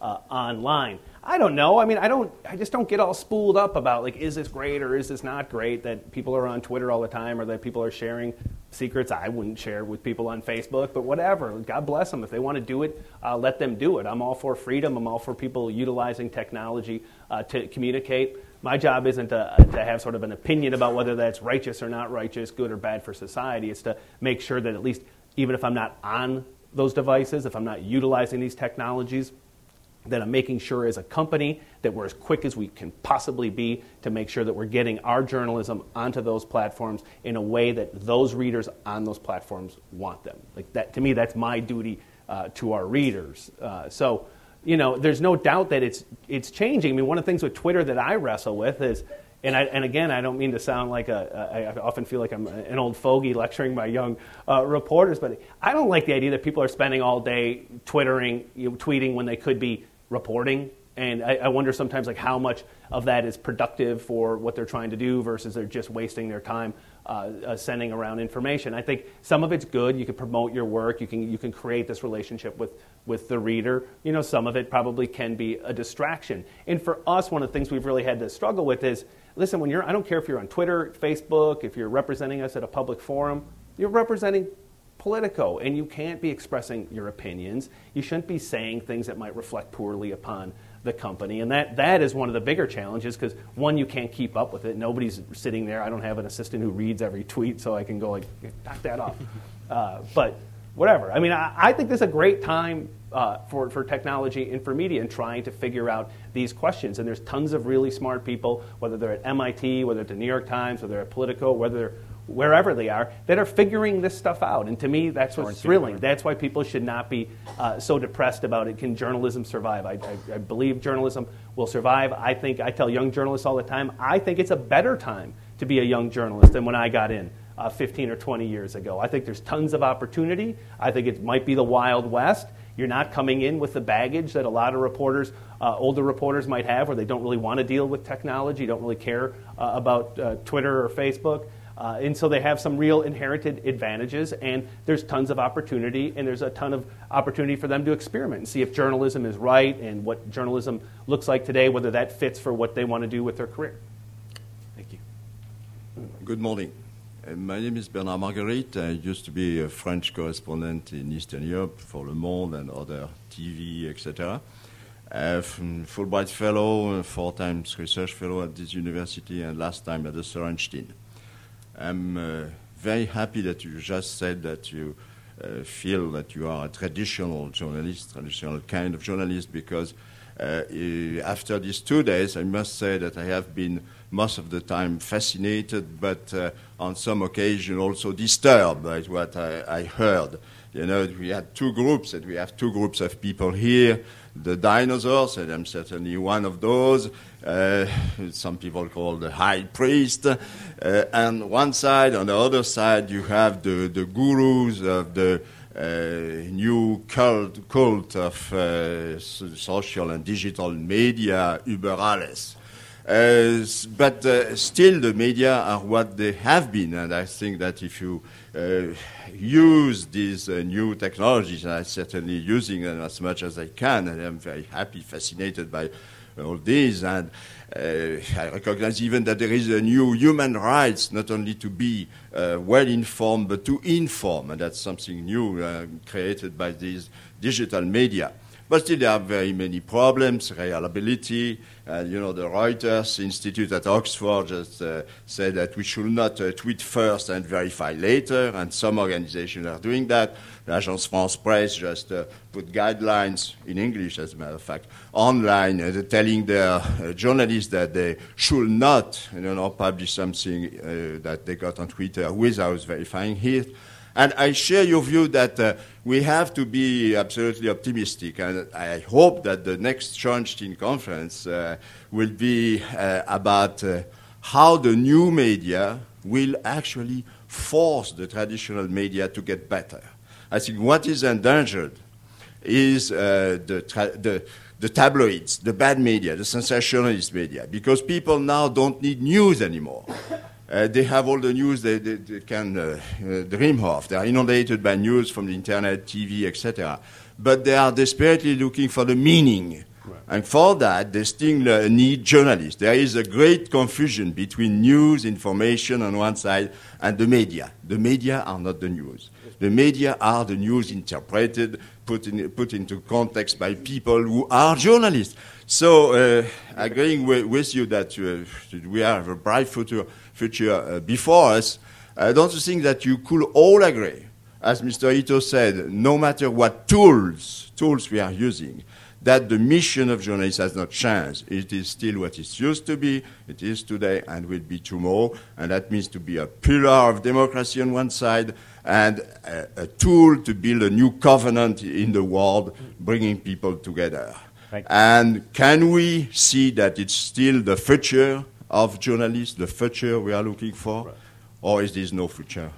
uh, online. I don't know. I mean, I don't. I just don't get all spooled up about like, is this great or is this not great? That people are on Twitter all the time, or that people are sharing secrets I wouldn't share with people on Facebook. But whatever. God bless them. If they want to do it, uh, let them do it. I'm all for freedom. I'm all for people utilizing technology uh, to communicate. my job isn't to, to have sort of an opinion about whether that's righteous or not righteous, good or bad for society. It's to make sure that at least, even if I'm not on those devices, if I'm not utilizing these technologies, that I'm making sure as a company that we're as quick as we can possibly be to make sure that we're getting our journalism onto those platforms in a way that those readers on those platforms want them. Like that, to me, that's my duty uh, to our readers. Uh, so, you know, there's no doubt that it's it's changing. I mean, one of the things with Twitter that I wrestle with is. And, I, and again, I don't mean to sound like a, I often feel like I'm an old fogey lecturing my young uh, reporters, but I don't like the idea that people are spending all day twittering, you know, tweeting when they could be reporting. And I, I, wonder sometimes like how much of that is productive for what they're trying to do versus they're just wasting their time uh, uh, sending around information. I think some of it's good. You can promote your work. You can you can create this relationship with with the reader. You know, some of it probably can be a distraction. And for us, one of the things we've really had to struggle with is listen. When you're, I don't care if you're on Twitter, Facebook, if you're representing us at a public forum, you're representing Politico, and you can't be expressing your opinions. You shouldn't be saying things that might reflect poorly upon the company. And that, that is one of the bigger challenges because, one, you can't keep up with it. Nobody's sitting there. I don't have an assistant who reads every tweet, so I can go, like, knock that off. Uh, but whatever. I mean, I, I, think this is a great time uh, for, for technology and for media and trying to figure out these questions. And there's tons of really smart people, whether they're at MIT, whether they're at the New York Times, whether they're at Politico, whether they're wherever they are, that are figuring this stuff out. And to me, that's what's thrilling. That's why people should not be uh, so depressed about it. Can journalism survive? I, I, I, believe journalism will survive. I think, I tell young journalists all the time, I think it's a better time to be a young journalist than when I got in. Uh, 15 or 20 years ago. I think there's tons of opportunity. I think it might be the Wild West. You're not coming in with the baggage that a lot of reporters, uh, older reporters, might have, where they don't really want to deal with technology, don't really care uh, about uh, Twitter or Facebook. Uh, and so they have some real inherited advantages, and there's tons of opportunity, and there's a ton of opportunity for them to experiment and see if journalism is right and what journalism looks like today, whether that fits for what they want to do with their career. Thank you. Good morning. Uh, my name is Bernard Margueritte. I used to be a French correspondent in Eastern Europe for Le Monde and other TV, etc. Uh, Fulbright Fellow, four times research fellow at this university, and last time at the Shorenstein. I'm uh, very happy that you just said that you uh, feel that you are a traditional journalist, traditional kind of journalist, because uh, after these two days, I must say that I have been most of the time fascinated, but uh, on some occasion also disturbed by what I, I heard. You know, we had two groups, and we have two groups of people here the dinosaurs, and I'm certainly one of those. Uh, some people call the high priest. Uh, and one side, on the other side, you have the, the gurus of the uh, new cult, cult of uh, social and digital media, über alles. Uh, but uh, still, the media are what they have been, and I think that if you uh, use these uh, new technologies, and I'm certainly using them as much as I can, and I'm very happy, fascinated by all these, and uh, I recognize even that there is a new human rights, not only to be uh, well informed, but to inform, and that's something new created by these digital media. But still, there are very many problems, reliability. Uh, you know, the Reuters Institute at Oxford just uh, said that we should not uh, tweet first and verify later, and some organizations are doing that. L'Agence France Presse just uh, put guidelines in English, as a matter of fact, online, uh, telling their uh, journalists that they should not, you know, publish something that they got on Twitter without verifying it. And I share your view that uh, we have to be absolutely optimistic. And I hope that the next Shorenstein conference uh, will be uh, about uh, how the new media will actually force the traditional media to get better. I think what is endangered is uh, the, the the tabloids, the bad media, the sensationalist media, because people now don't need news anymore. Uh, they have all the news they, they, they can uh, uh, dream of. They are inundated by news from the internet, TV, etc. But they are desperately looking for the meaning Right. And for that, they still need journalists. There is a great confusion between news, information on one side, and the media. The media are not the news. The media are the news interpreted, put, in, put into context by people who are journalists. So, uh, agreeing with, with, you that uh, we have a bright future, future uh, before us, uh, don't you think that you could all agree, as Mr. Ito said, no matter what tools, tools we are using, that the mission of journalists has not changed. It is still what it used to be, it is today, and will be tomorrow. And that means to be a pillar of democracy on one side and a, a tool to build a new covenant in the world, bringing people together. And can we see that it's still the future of journalists, the future we are looking for, right. or is there no future?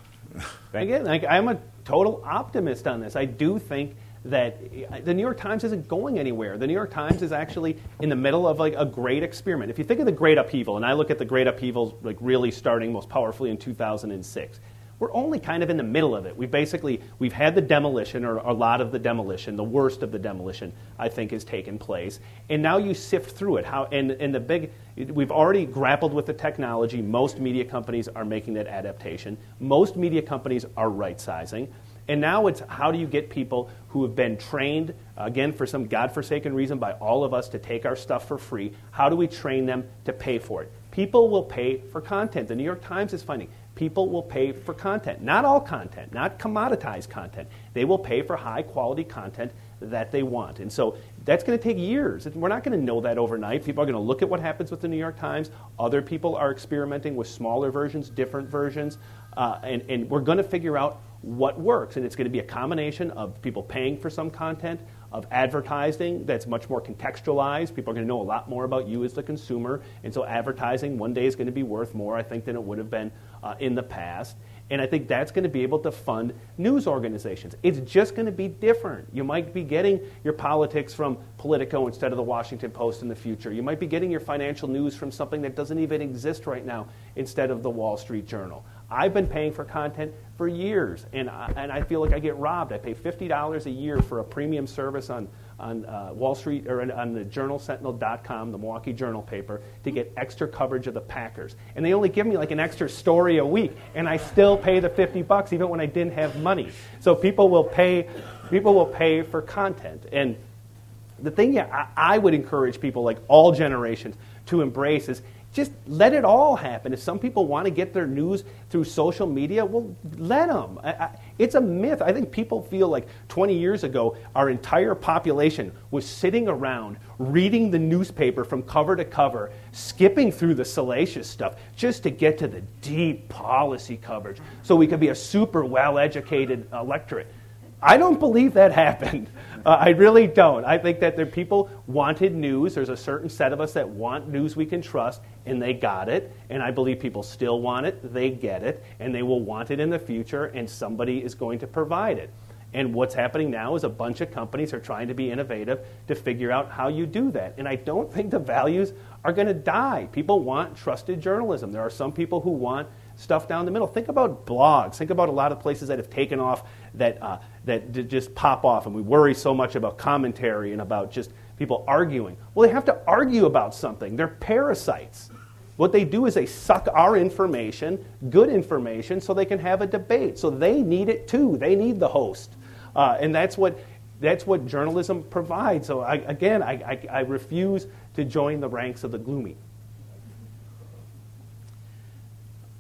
Again, like, I'm a total optimist on this. I do think that uh, the New York Times isn't going anywhere. The New York Times is actually in the middle of like a great experiment. If you think of the Great Upheaval, and I look at the Great Upheaval like really starting most powerfully in 2006, we're only kind of in the middle of it. We've basically we've had the demolition, or a lot of the demolition, the worst of the demolition, I think, has taken place. And now you sift through it. How and, and the big we've already grappled with the technology. Most media companies are making that adaptation. Most media companies are right sizing. And now it's how do you get people who have been trained, again, for some godforsaken reason by all of us to take our stuff for free, how do we train them to pay for it? People will pay for content. The New York Times is finding people will pay for content. Not all content, not commoditized content. They will pay for high quality content that they want. And so that's going to take years. We're not going to know that overnight. People are going to look at what happens with the New York Times. Other people are experimenting with smaller versions, different versions. Uh, and, and we're going to figure out what works. And it's going to be a combination of people paying for some content, of advertising that's much more contextualized. People are going to know a lot more about you as the consumer. And so advertising one day is going to be worth more, I think, than it would have been uh, in the past. And I think that's going to be able to fund news organizations. It's just going to be different. You might be getting your politics from Politico instead of the Washington Post in the future. You might be getting your financial news from something that doesn't even exist right now instead of the Wall Street Journal. I've been paying for content for years, and I, and I feel like I get robbed. I pay $50 a year for a premium service on, on uh, Wall Street or on the journalsentinel.com, the Milwaukee Journal paper, to get extra coverage of the Packers. And they only give me like an extra story a week, and I still pay the 50 bucks even when I didn't have money. So people will pay, people will pay for content. And the thing yeah, I, I would encourage people, like all generations, to embrace is just let it all happen. If some people want to get their news through social media, well, let them. I, I, it's a myth. I think people feel like 20 years ago, our entire population was sitting around reading the newspaper from cover to cover, skipping through the salacious stuff just to get to the deep policy coverage so we could be a super well educated electorate. I don't believe that happened. Uh, I really don't. I think that there people wanted news. There's a certain set of us that want news we can trust, and they got it. And I believe people still want it. They get it, and they will want it in the future, and somebody is going to provide it. And what's happening now is a bunch of companies are trying to be innovative to figure out how you do that. And I don't think the values are going to die. People want trusted journalism. There are some people who want stuff down the middle. Think about blogs. Think about a lot of places that have taken off that, uh, that just pop off, and we worry so much about commentary and about just people arguing. Well, they have to argue about something. They're parasites. What they do is they suck our information, good information, so they can have a debate. So they need it too. They need the host. Uh, and that's what, that's what journalism provides. So, I, again, I, I, I refuse to join the ranks of the gloomy.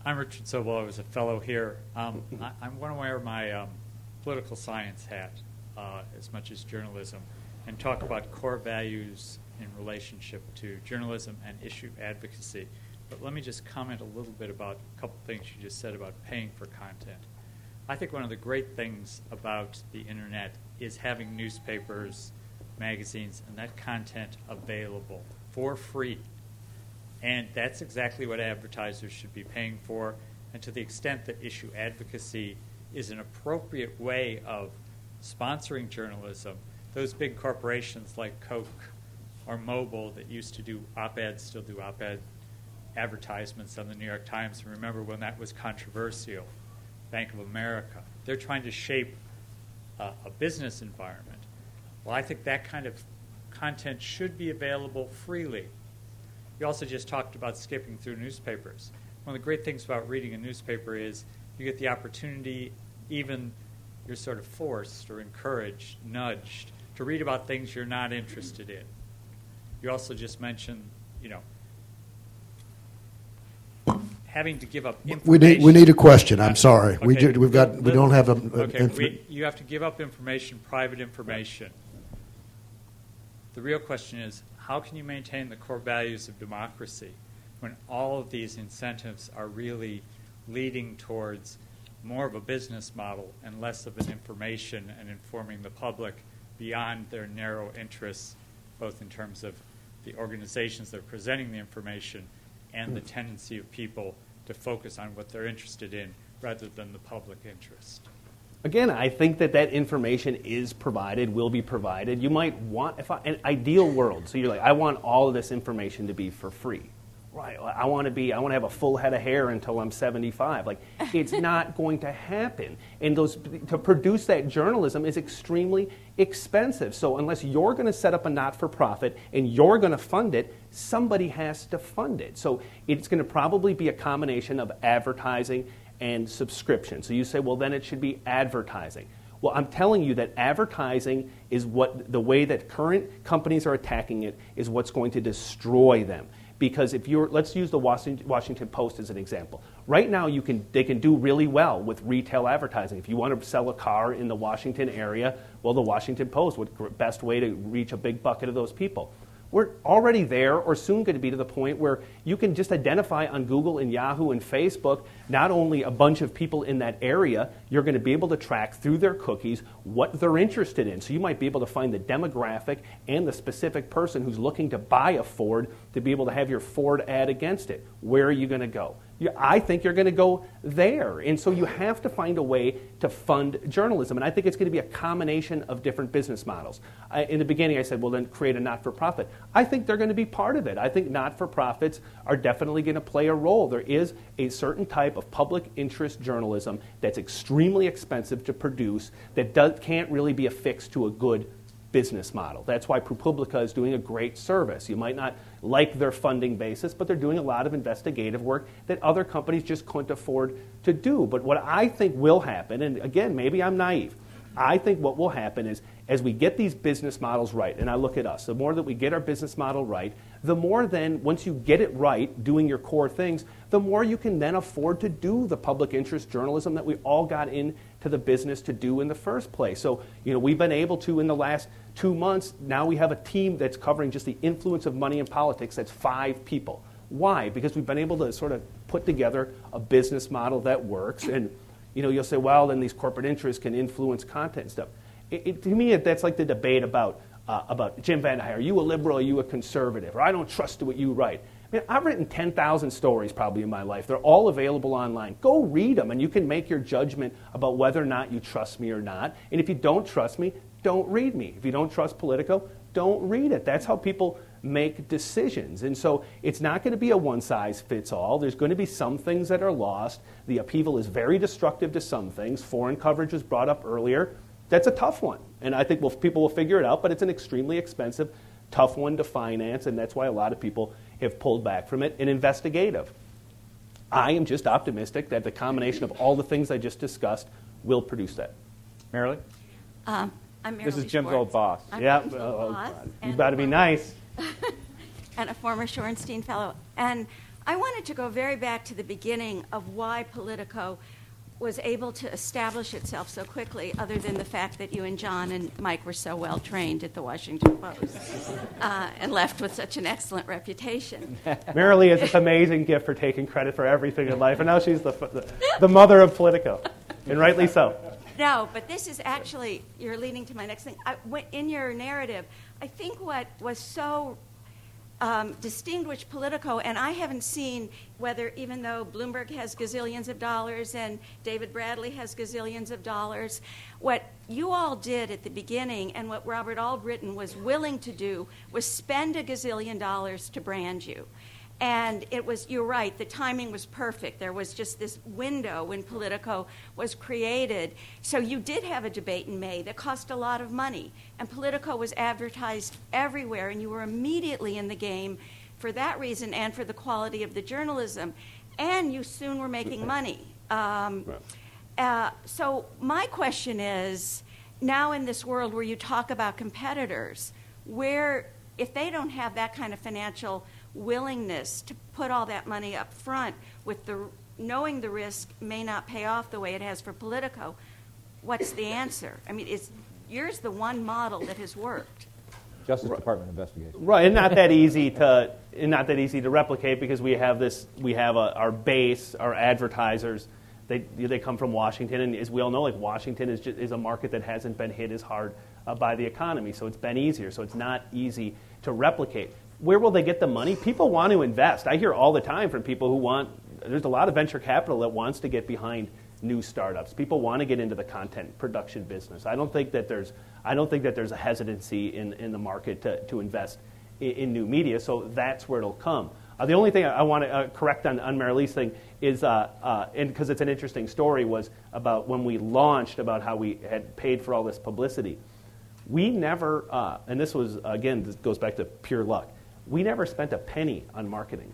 I'm Richard Sobel. I was a fellow here. Um, I, am going to wear my um, political science hat uh, as much as journalism and talk about core values in relationship to journalism and issue advocacy. But let me just comment a little bit about a couple things you just said about paying for content. I think one of the great things about the internet is having newspapers, magazines, and that content available for free and that's exactly what advertisers should be paying for. And to the extent that issue advocacy is an appropriate way of sponsoring journalism, those big corporations like Coke or Mobil that used to do op eds still do op ed advertisements on the New York Times. And remember when that was controversial, Bank of America. They're trying to shape uh, a business environment. Well, I think that kind of content should be available freely. You also just talked about skipping through newspapers. One of the great things about reading a newspaper is you get the opportunity, even you're sort of forced or encouraged, nudged, to read about things you're not interested in. You also just mentioned, you know, having to give up information. We need, we need a question. I'm sorry. We ju- we've got, we don't have a. a- Okay, inf- we, you have to give up information, private information. The real question is, how can you maintain the core values of democracy when all of these incentives are really leading towards more of a business model and less of an information and informing the public beyond their narrow interests, both in terms of the organizations that are presenting the information and the hmm. tendency of people to focus on what they're interested in rather than the public interest. Again, I think that that information is provided, will be provided. You might want, if I, an ideal world, so you're like, I want all of this information to be for free. Right. I want to be, I want to have a full head of hair until I'm 75. Like, it's not going to happen. And those, to produce that journalism is extremely expensive. So unless you're going to set up a not-for-profit and you're going to fund it, somebody has to fund it. So it's going to probably be a combination of advertising and subscription. So you say, well, then it should be advertising. Well, I'm telling you that advertising is what the way that current companies are attacking it is what's going to destroy them. Because if you're, let's use the Washington, Post as an example. Right now, you can, they can do really well with retail advertising. If you want to sell a car in the Washington area, well, the Washington Post would best way to reach a big bucket of those people. We're already there, or soon going to be to the point where you can just identify on Google and Yahoo and Facebook not only a bunch of people in that area, you're going to be able to track through their cookies what they're interested in. So you might be able to find the demographic and the specific person who's looking to buy a Ford to be able to have your Ford ad against it. Where are you going to go? I think you're going to go there. And so you have to find a way to fund journalism. And I think it's going to be a combination of different business models. I, in the beginning, I said, well, then create a not for profit. I think they're going to be part of it. I think not for profits are definitely going to play a role. There is a certain type of public interest journalism that's extremely expensive to produce that does, can't really be affixed to a good business model. That's why ProPublica is doing a great service. You might not like their funding basis, but they're doing a lot of investigative work that other companies just couldn't afford to do. But what I think will happen, and again, maybe I'm naive, I think what will happen is as we get these business models right, and I look at us, the more that we get our business model right, the more then, once you get it right, doing your core things, the more you can then afford to do the public interest journalism that we all got into the business to do in the first place. So, you know, we've been able to, in the last two months, now we have a team that's covering just the influence of money in politics that's five people. Why? Because we've been able to sort of put together a business model that works. And, you know, you'll say, well, then these corporate interests can influence content and stuff. It, it, to me, that's like the debate about, uh, about Jim Van Are you a liberal? Are you a conservative? Or I don't trust what you write. I mean, I've written 10,000 stories probably in my life. They're all available online. Go read them, and you can make your judgment about whether or not you trust me or not. And if you don't trust me, don't read me. If you don't trust Politico, don't read it. That's how people make decisions. And so it's not going to be a one size fits all. There's going to be some things that are lost. The upheaval is very destructive to some things. Foreign coverage was brought up earlier. That's a tough one. And I think we'll, people will figure it out, but it's an extremely expensive, tough one to finance, and that's why a lot of people have pulled back from it. And investigative. I am just optimistic that the combination of all the things I just discussed will produce that. Maralee? Um, I'm This is Jim's Schwartz. old boss. I'm uh, old uh, boss, you to be nice. And a former Shorenstein Fellow. And I wanted to go very back to the beginning of why Politico was able to establish itself so quickly, other than the fact that you and John and Mike were so well trained at the Washington Post uh, and left with such an excellent reputation. Maralee is this amazing gift for taking credit for everything in life, and now she's the, the, the mother of Politico, and rightly so. No, but this is actually, you're leading to my next thing. I, in your narrative, I think what was so um, distinguished Politico, and I haven't seen whether, even though Bloomberg has gazillions of dollars and David Bradley has gazillions of dollars, what you all did at the beginning and what Robert Albritton was willing to do was spend a gazillion dollars to brand you. And it was, you're right, the timing was perfect. There was just this window when Politico was created. So you did have a debate in May that cost a lot of money. And Politico was advertised everywhere, and you were immediately in the game for that reason and for the quality of the journalism. And you soon were making money. Um, Right. uh, so my question is, now in this world where you talk about competitors, where if they don't have that kind of financial willingness to put all that money up front with the knowing the risk may not pay off the way it has for Politico, what's the answer? I mean, is yours the one model that has worked? Justice Department investigation. Right, and not that easy to and not that easy to replicate because we have this we have a, our base, our advertisers. They they come from Washington, and as we all know, like Washington is just, is a market that hasn't been hit as hard uh, by the economy, so it's been easier. So it's not easy to replicate. Where will they get the money? People want to invest. I hear all the time from people who want. There's a lot of venture capital that wants to get behind new startups. People want to get into the content production business. I don't think that there's I don't think that there's a hesitancy in, in the market to, to invest in, in new media. So that's where it'll come. Uh, the only thing I, want to uh, correct on, on Maralee's thing is, uh, uh, because it's an interesting story, was about when we launched about how we had paid for all this publicity. We never, uh, and this was again, this goes back to pure luck. We never spent a penny on marketing,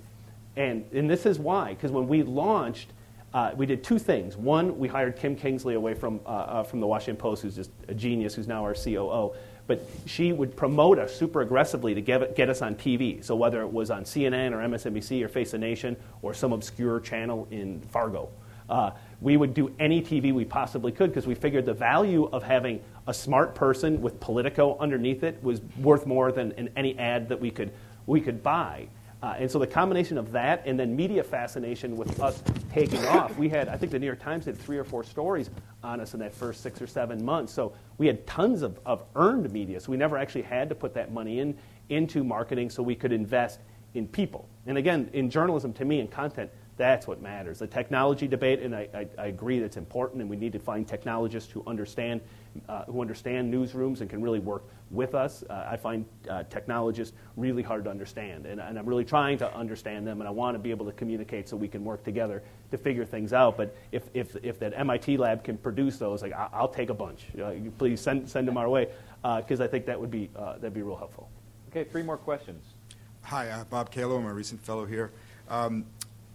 and and this is why, because when we launched, uh, we did two things. One, we hired Kim Kingsley away from, uh, uh, from the Washington Post, who's just a genius, who's now our COO. But she would promote us super aggressively to get, get us on TV. So whether it was on CNN or MSNBC or Face the Nation or some obscure channel in Fargo, uh, we would do any TV we possibly could because we figured the value of having a smart person with Politico underneath it was worth more than any ad that we could, we could buy. Uh, and so the combination of that and then media fascination with us taking off, we had, I think the New York Times did three or four stories on us in that first six or seven months. So we had tons of, of earned media. So we never actually had to put that money in into marketing so we could invest in people. And again, in journalism, to me, and content, that's what matters. The technology debate, and I, I, I agree that's important, and we need to find technologists who understand, uh, who understand newsrooms and can really work with us. Uh, I find uh, technologists really hard to understand, and, and I'm really trying to understand them, and I want to be able to communicate so we can work together to figure things out. But if, if, if that MIT lab can produce those, like I, will take a bunch. Uh, you please send, send them our way, because I think that would be uh, that'd be real helpful. Okay, three more questions. Hi, uh, Bob Calo. I'm a recent fellow here. Um,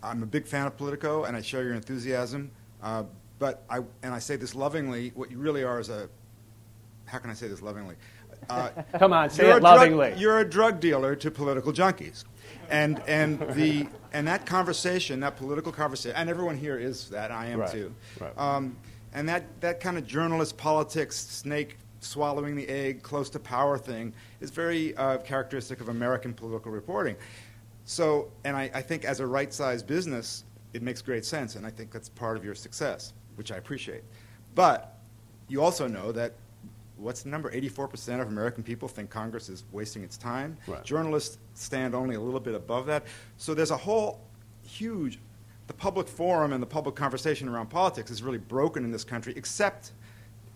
I'm a big fan of Politico, and I share your enthusiasm. Uh, but I and I say this lovingly. What you really are is a how can I say this lovingly? Uh, Come on, say it lovingly. Drug, you're a drug dealer to political junkies, and and the and that conversation, that political conversation, and everyone here is that. I am Right, too. right. Um, and that that kind of journalist politics, snake swallowing the egg, close to power thing is very uh, characteristic of American political reporting. So, and I, I think as a right sized business, it makes great sense, and I think that's part of your success, which I appreciate. But you also know that what's the number? 84% of American people think Congress is wasting its time. Right. Journalists stand only a little bit above that. So there's a whole huge, the public forum and the public conversation around politics is really broken in this country, except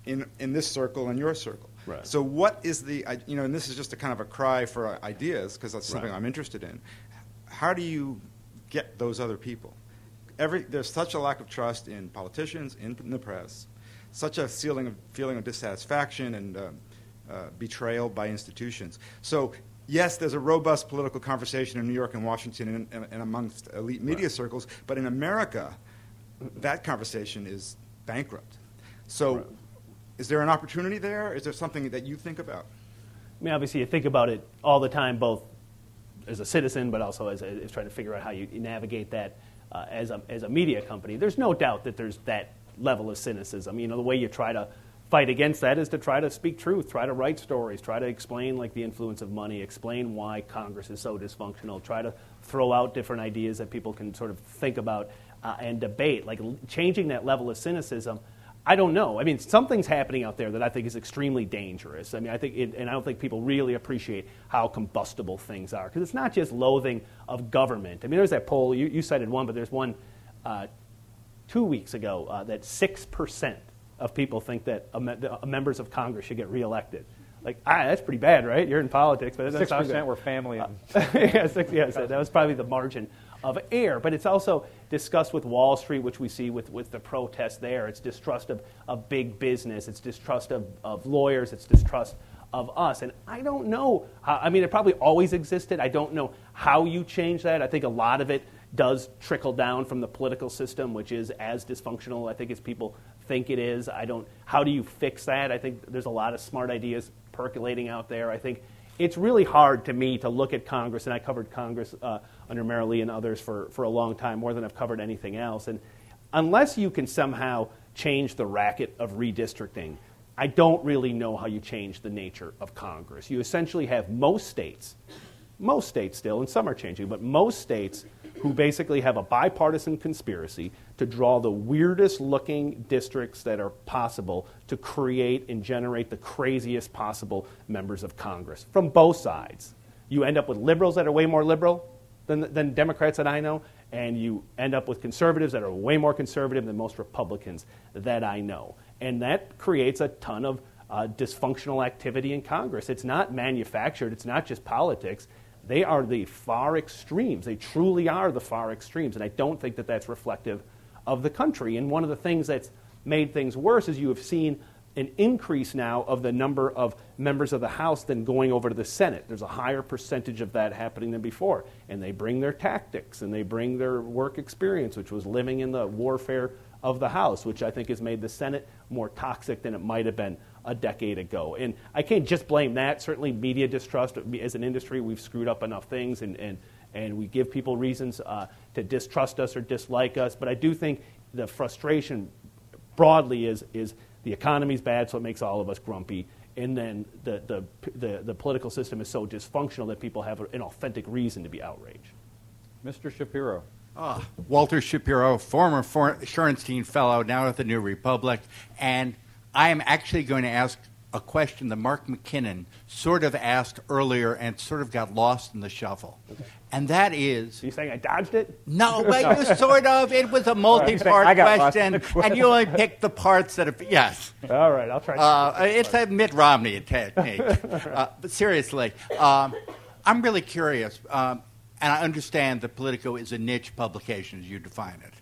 in, in this circle and your circle. Right. So what is the, you know, and this is just a kind of a cry for ideas, because that's something Right. I'm interested in. How do you get those other people? Every, there's such a lack of trust in politicians, in, in the press, such a feeling of, feeling of dissatisfaction and uh, uh, betrayal by institutions. So, yes, there's a robust political conversation in New York and Washington and, and, and amongst elite media circles, but in America, that conversation is bankrupt. So, Right. is there an opportunity there? Is there something that you think about? I mean, obviously, you think about it all the time, both as a citizen, but also as, a, as trying to figure out how you navigate that uh, as, a, as a media company. There's no doubt that there's that level of cynicism. You know, the way you try to fight against that is to try to speak truth, try to write stories, try to explain like the influence of money, explain why Congress is so dysfunctional, try to throw out different ideas that people can sort of think about uh, and debate. Like changing that level of cynicism. I don't know. I mean, something's happening out there that I think is extremely dangerous. I mean, I think, it, and I don't think people really appreciate how combustible things are because it's not just loathing of government. I mean, there's that poll you, you cited one, but there's one uh, two weeks ago uh, that six percent of people think that a the- uh, members of Congress should get reelected. like, ah, that's pretty bad, right? You're in politics, but six percent were family. And yeah, six, yeah, so that was probably the margin of error. But it's also discussed with Wall Street, which we see with, with the protests there. It's distrust of, of big business. It's distrust of, of lawyers. It's distrust of us. And I don't know. I mean, it probably always existed. I don't know how you change that. I think a lot of it does trickle down from the political system, which is as dysfunctional, I think, as people think it is. I don't. How do you fix that? I think there's a lot of smart ideas percolating out there. I think it's really hard to me to look at Congress, and I covered Congress uh, under Maralee and others for, for a long time, more than I've covered anything else. And unless you can somehow change the racket of redistricting, I don't really know how you change the nature of Congress. You essentially have most states, most states still, and some are changing, but most states who basically have a bipartisan conspiracy to draw the weirdest looking districts that are possible to create and generate the craziest possible members of Congress from both sides. You end up with liberals that are way more liberal than, than Democrats that I know, and you end up with conservatives that are way more conservative than most Republicans that I know. And that creates a ton of uh, dysfunctional activity in Congress. It's not manufactured, it's not just politics. They are the far extremes. They truly are the far extremes. And I don't think that that's reflective of the country. And one of the things that's made things worse is you have seen an increase now of the number of members of the House than going over to the Senate. There's a higher percentage of that happening than before. And they bring their tactics and they bring their work experience, which was living in the warfare of the House, which I think has made the Senate more toxic than it might have been a decade ago. And I can't just blame that. Certainly, media distrust as an industry, we've screwed up enough things and, and, and we give people reasons uh, to distrust us or dislike us. But I do think the frustration broadly is, is the economy's bad, so it makes all of us grumpy. And then the, the, the, the political system is so dysfunctional that people have an authentic reason to be outraged. Mr. Shapiro. Uh, Walter Shapiro, former Shorenstein Fellow, now at the New Republic, and I am actually going to ask a question that Mark McKinnon sort of asked earlier and sort of got lost in the shuffle. Okay. And that is. Are you saying I dodged it? No, but you sort of. It was a multi part question, and you only picked the parts that are. Yes. All right, I'll try. Uh, it's a Mitt Romney technique. uh, but seriously, um, I'm really curious, um, and I understand that Politico is a niche publication as you define it.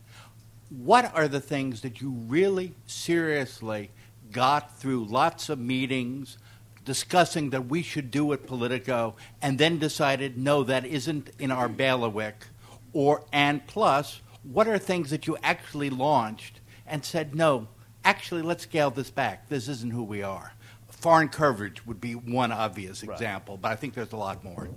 What are the things that you really seriously got through lots of meetings discussing that we should do at Politico and then decided, no, that isn't in our bailiwick? Or, and plus, what are things that you actually launched and said, no, actually, let's scale this back. This isn't who we are. Foreign coverage would be one obvious example, right. but I think there's a lot more.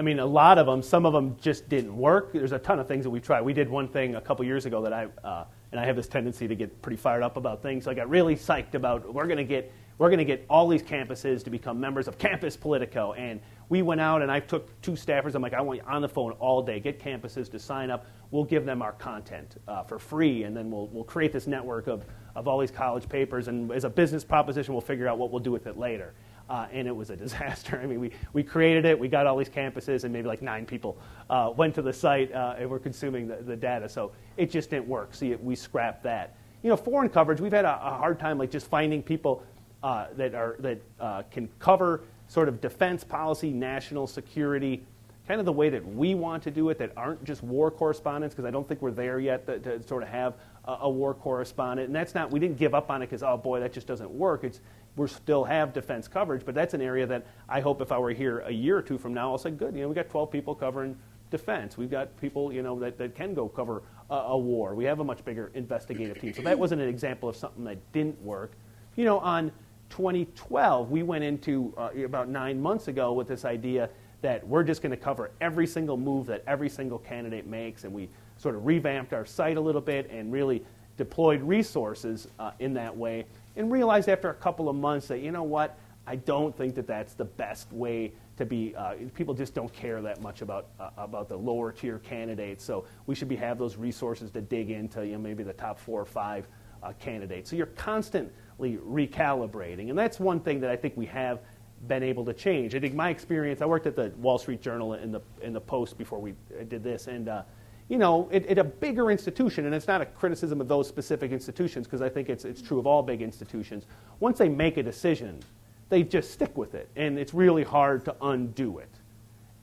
I mean, a lot of them, some of them just didn't work. There's a ton of things that we tried. We did one thing a couple years ago that I, uh, and I have this tendency to get pretty fired up about things. So I got really psyched about we're going to get we're going to get all these campuses to become members of Campus Politico. And we went out and I took two staffers. I'm like, I want you on the phone all day. Get campuses to sign up. We'll give them our content uh, for free, and then we'll we'll create this network of of all these college papers. And as a business proposition, we'll figure out what we'll do with it later. Uh, and it was a disaster. I mean, we, we created it, we got all these campuses, and maybe like nine people uh, went to the site uh, and were consuming the, the, data. So it just didn't work. So we scrapped that. You know, foreign coverage, we've had a, a hard time like just finding people uh, that, are, that uh, can cover sort of defense policy, national security, kind of the way that we want to do it, that aren't just war correspondents, because I don't think we're there yet to, to sort of have a, a, war correspondent. And that's not, we didn't give up on it because, oh boy, that just doesn't work. It's, we still have defense coverage, but that's an area that I hope if I were here a year or two from now, I'll say, good, you know, we got 12 people covering defense. We've got people, you know, that, that can go cover a, a war. We have a much bigger investigative team. So that wasn't an example of something that didn't work. You know, on 2012, we went into uh, about nine months ago with this idea that we're just going to cover every single move that every single candidate makes, and we sort of revamped our site a little bit and really deployed resources uh, in that way and realized after a couple of months that, you know what, I don't think that that's the best way to be. Uh, people just don't care that much about, uh, about the lower tier candidates. So we should be, have those resources to dig into you know, maybe the top four or five uh, candidates. So you're constantly recalibrating. And that's one thing that I think we have been able to change. I think my experience, I worked at the Wall Street Journal in the, in the Post before we did this. And uh, you know, at, at, a bigger institution, and it's not a criticism of those specific institutions because I think it's, it's true of all big institutions, once they make a decision, they just stick with it, and it's really hard to undo it.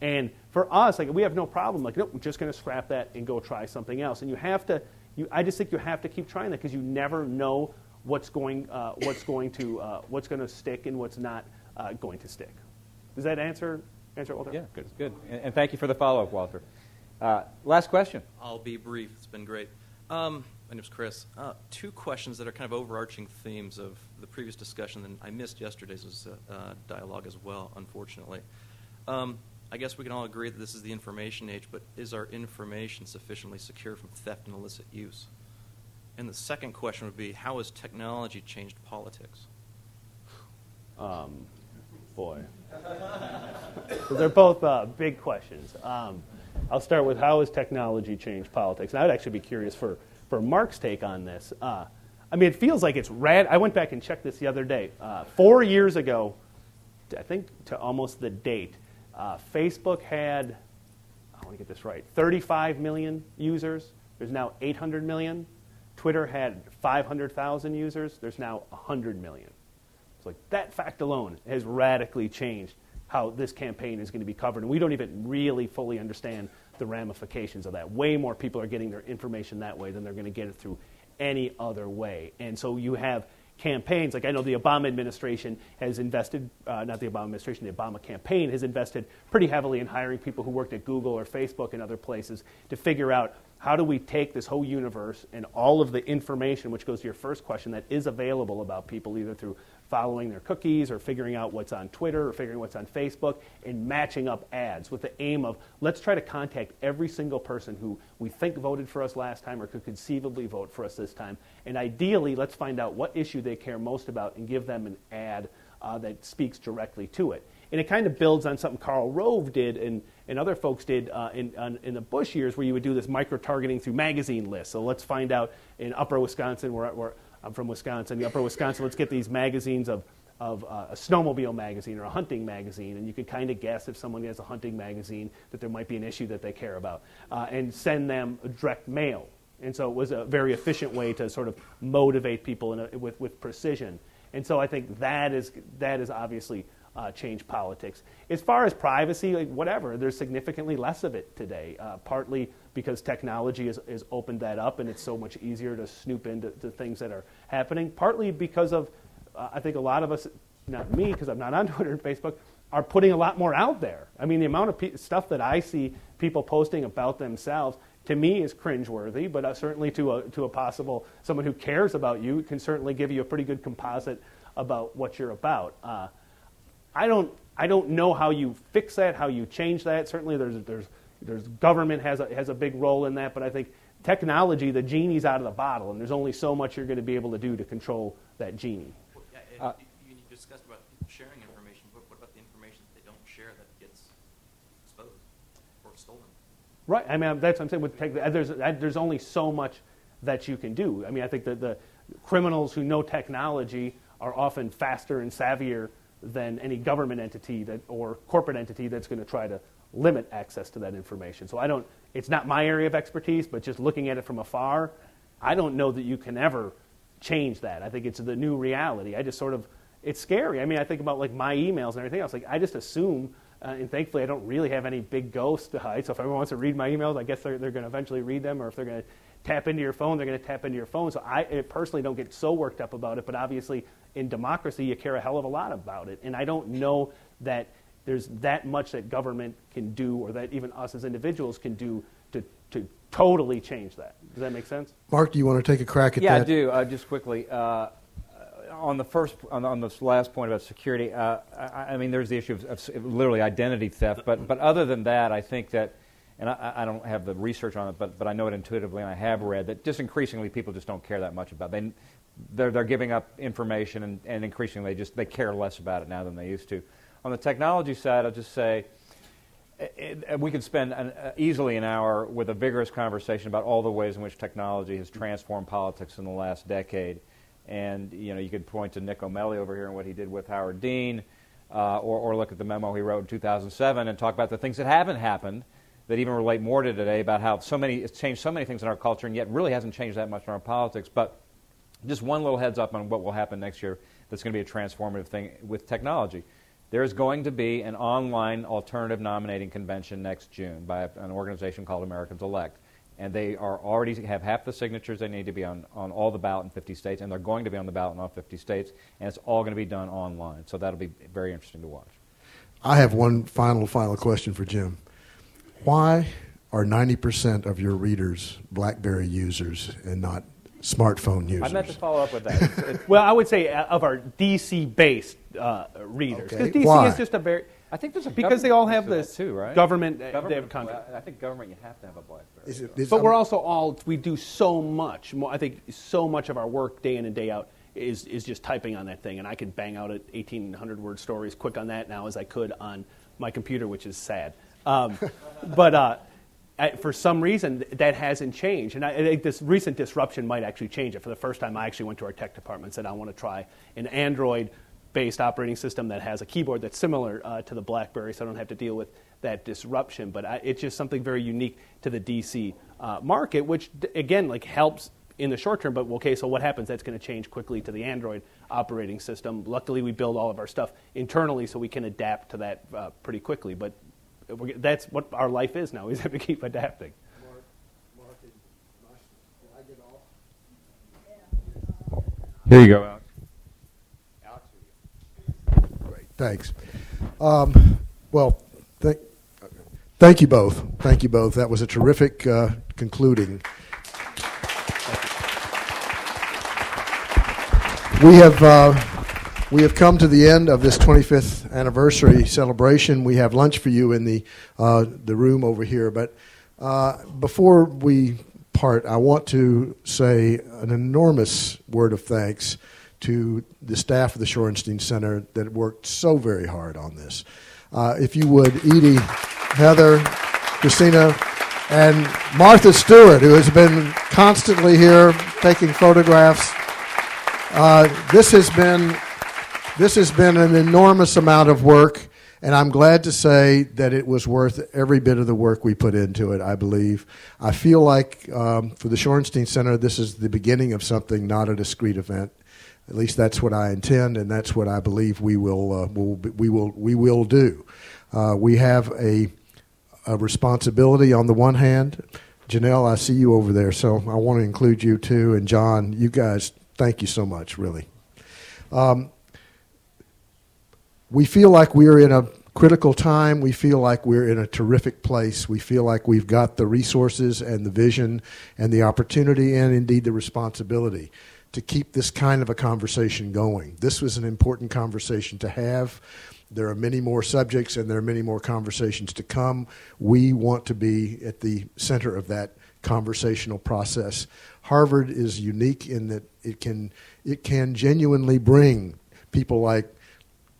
And for us, like we have no problem. Like, nope, we're just going to scrap that and go try something else. And you have to. You, I just think you have to keep trying that because you never know what's going, uh, what's going to, uh, what's going to stick and what's not uh, going to stick. Does that answer answer Walter? Yeah, good, good. And, and thank you for the follow up, Walter. Uh, last question. I'll be brief. It's been great. Um, my name's Chris. Uh, two questions that are kind of overarching themes of the previous discussion, and I missed yesterday's uh, dialogue as well, unfortunately. Um, I guess we can all agree that this is the information age, but is our information sufficiently secure from theft and illicit use? And the second question would be how has technology changed politics? Um, boy. so they're both uh, big questions. Um, I'll start with how has technology changed politics? And I would actually be curious for, for Mark's take on this. Uh, I mean, it feels like it's rad. I went back and checked this the other day. Uh, four years ago, I think to almost the date, uh, Facebook had, I want to get this right, 35 million users. There's now 800 million. Twitter had 500,000 users. There's now 100 million. It's like that fact alone has radically changed how this campaign is going to be covered. And we don't even really fully understand the ramifications of that. Way more people are getting their information that way than they're going to get it through any other way. And so you have campaigns. Like I know the Obama administration has invested, uh, not the Obama administration, the Obama campaign has invested pretty heavily in hiring people who worked at Google or Facebook and other places to figure out how do we take this whole universe and all of the information, which goes to your first question, that is available about people either through following their cookies or figuring out what's on Twitter or figuring what's on Facebook and matching up ads with the aim of let's try to contact every single person who we think voted for us last time or could conceivably vote for us this time. And ideally, let's find out what issue they care most about and give them an ad uh, that speaks directly to it. And it kind of builds on something Karl Rove did and, and other folks did uh, in, on, in the Bush years where you would do this micro targeting through magazine lists. So let's find out in upper Wisconsin, where, where I'm from Wisconsin, the upper Wisconsin, let's get these magazines of, of uh, a snowmobile magazine or a hunting magazine, and you can kind of guess if someone has a hunting magazine that there might be an issue that they care about, uh, and send them direct mail. And so it was a very efficient way to sort of motivate people a, with, with precision. And so I think that is, that is obviously uh, change politics. As far as privacy, like whatever, there's significantly less of it today, uh, partly because technology has, has opened that up and it's so much easier to snoop into things that are happening, partly because of, uh, I think a lot of us, not me because I'm not on Twitter and Facebook, are putting a lot more out there. I mean, the amount of pe- stuff that I see people posting about themselves to me is cringeworthy, but uh, certainly to a, to a possible someone who cares about you can certainly give you a pretty good composite about what you're about. Uh, I don't I don't know how you fix that, how you change that. Certainly, there's there's there's government has a, has a big role in that, but I think technology, the genie's out of the bottle, and there's only so much you're going to be able to do to control that genie. Well, yeah, uh, you, you, discussed about sharing information, but what about the information that they don't share that gets exposed or stolen? Right. I mean, that's what I'm saying. With tech, there's there's only so much that you can do. I mean, I think that the criminals who know technology are often faster and savvier than any government entity that or corporate entity that's going to try to limit access to that information. So I don't, it's not my area of expertise, but just looking at it from afar, I don't know that you can ever change that. I think it's the new reality. I just sort of, it's scary. I mean, I think about like my emails and everything else. Like I just assume, uh, and thankfully I don't really have any big ghosts to hide. So if everyone wants to read my emails, I guess they're, they're going to eventually read them. Or if they're going to tap into your phone, they're going to tap into your phone. So I personally don't get so worked up about it. But obviously in democracy, you care a hell of a lot about it. And I don't know that there's that much that government can do or that even us as individuals can do to, to totally change that. Does that make sense? Mark, do you want to take a crack at yeah, that? Yeah, I do. Uh, just quickly. Uh, on the first, on, on, this last point about security, uh, I, I, mean, there's the issue of, of, literally identity theft. But, but other than that, I think that, and I, I, don't have the research on it, but, but I know it intuitively, and I have read that just increasingly people just don't care that much about. It. They, they're, they're giving up information, and, and increasingly they just they care less about it now than they used to. On the technology side, I'll just say it, it, we could spend an, uh, easily an hour with a vigorous conversation about all the ways in which technology has transformed politics in the last decade. And you know, you could point to Nicco Mele over here and what he did with Howard Dean, uh, or, or look at the memo he wrote in 2007 and talk about the things that haven't happened that even relate more to today about how so many it's changed so many things in our culture and yet really hasn't changed that much in our politics. But just one little heads up on what will happen next year. that's going to be a transformative thing with technology. There is going to be an online alternative nominating convention next June by an organization called Americans Elect. And they are already have half the signatures they need to be on, on all the ballot in 50 states, and they're going to be on the ballot in all 50 states, and it's all going to be done online. So that'll be very interesting to watch. I have one final, final question for Jim. Why are 90% of your readers BlackBerry users and not smartphone users? I meant to follow up with that. well, I would say uh, of our DC based uh, readers. Because Okay. DC Why? is just a very. I think there's a because they all have this too, right? government. uh, they Government, have contract. well, I think government, you have to have a BlackBerry. Is it- is- But we're also all we do so much. More, I think so much of our work day in and day out is is just typing on that thing, and I could bang out at 1,800 word stories quick on that now as I could on my computer, which is sad. Um, but uh, I, for some reason that hasn't changed, and I, think this recent disruption might actually change it. For the first time, I actually went to our tech department and said I want to try an Android. Based operating system that has a keyboard that's similar uh, to the BlackBerry, so I don't have to deal with that disruption. But I, it's just something very unique to the DC uh, market, which again like helps in the short term. But okay, so what happens? That's going to change quickly to the Android operating system. Luckily, we build all of our stuff internally, so we can adapt to that uh, pretty quickly. But that's what our life is now. We have to keep adapting. Here you go, Alex. Great, thanks. Um, well, th- thank you both. Thank you both. That was a terrific uh, concluding. We have uh, we have come to the end of this 25th anniversary celebration. We have lunch for you in the uh, the room over here. But uh, before we part, I want to say an enormous word of thanks to the staff of the Shorenstein Center that worked so very hard on this. Uh, if you would, Edie, Heather, Christina, and Martha Stewart, who has been constantly here taking photographs. Uh, this has been this has been an enormous amount of work, and I'm glad to say that it was worth every bit of the work we put into it. I believe. I feel like um, for the Shorenstein Center, this is the beginning of something, not a discrete event. At least that's what I intend, and that's what I believe we will uh, will we will we will do. Uh, we have a, a responsibility on the one hand. Janelle, I see you over there, so I want to include you too. And John, you guys, thank you so much, really. Um, we feel like we're in a critical time. We feel like we're in a terrific place. We feel like we've got the resources and the vision and the opportunity and indeed the responsibility to keep this kind of a conversation going. This was an important conversation to have. There are many more subjects and there are many more conversations to come. We want to be at the center of that conversational process. Harvard is unique in that it can it can genuinely bring people like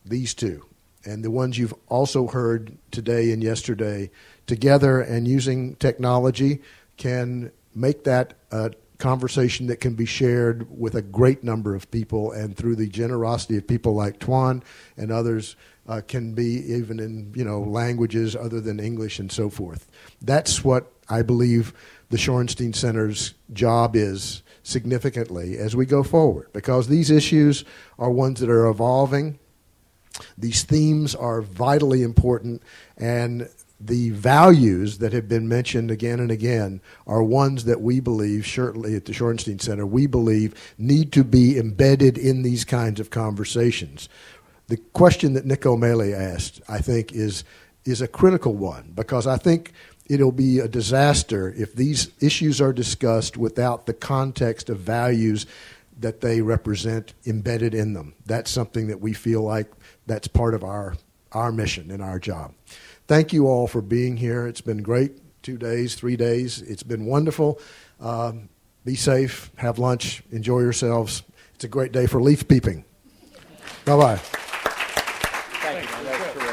these two and the ones you've also heard today and yesterday together and using technology can make that a conversation that can be shared with a great number of people and through the generosity of people like Tuan and others uh, can be even in you know languages other than English and so forth. That's what I believe the Shorenstein Center's job is significantly as we go forward because these issues are ones that are evolving these themes are vitally important, and the values that have been mentioned again and again are ones that we believe, certainly at the Shorenstein Center, we believe need to be embedded in these kinds of conversations. The question that Nicco Mele asked, I think, is, is a critical one because I think it'll be a disaster if these issues are discussed without the context of values that they represent embedded in them. That's something that we feel like that's part of our, our mission and our job. Thank you all for being here. It's been great. Two days, three days. It's been wonderful. Um, be safe, have lunch, enjoy yourselves. It's a great day for leaf peeping. Bye bye.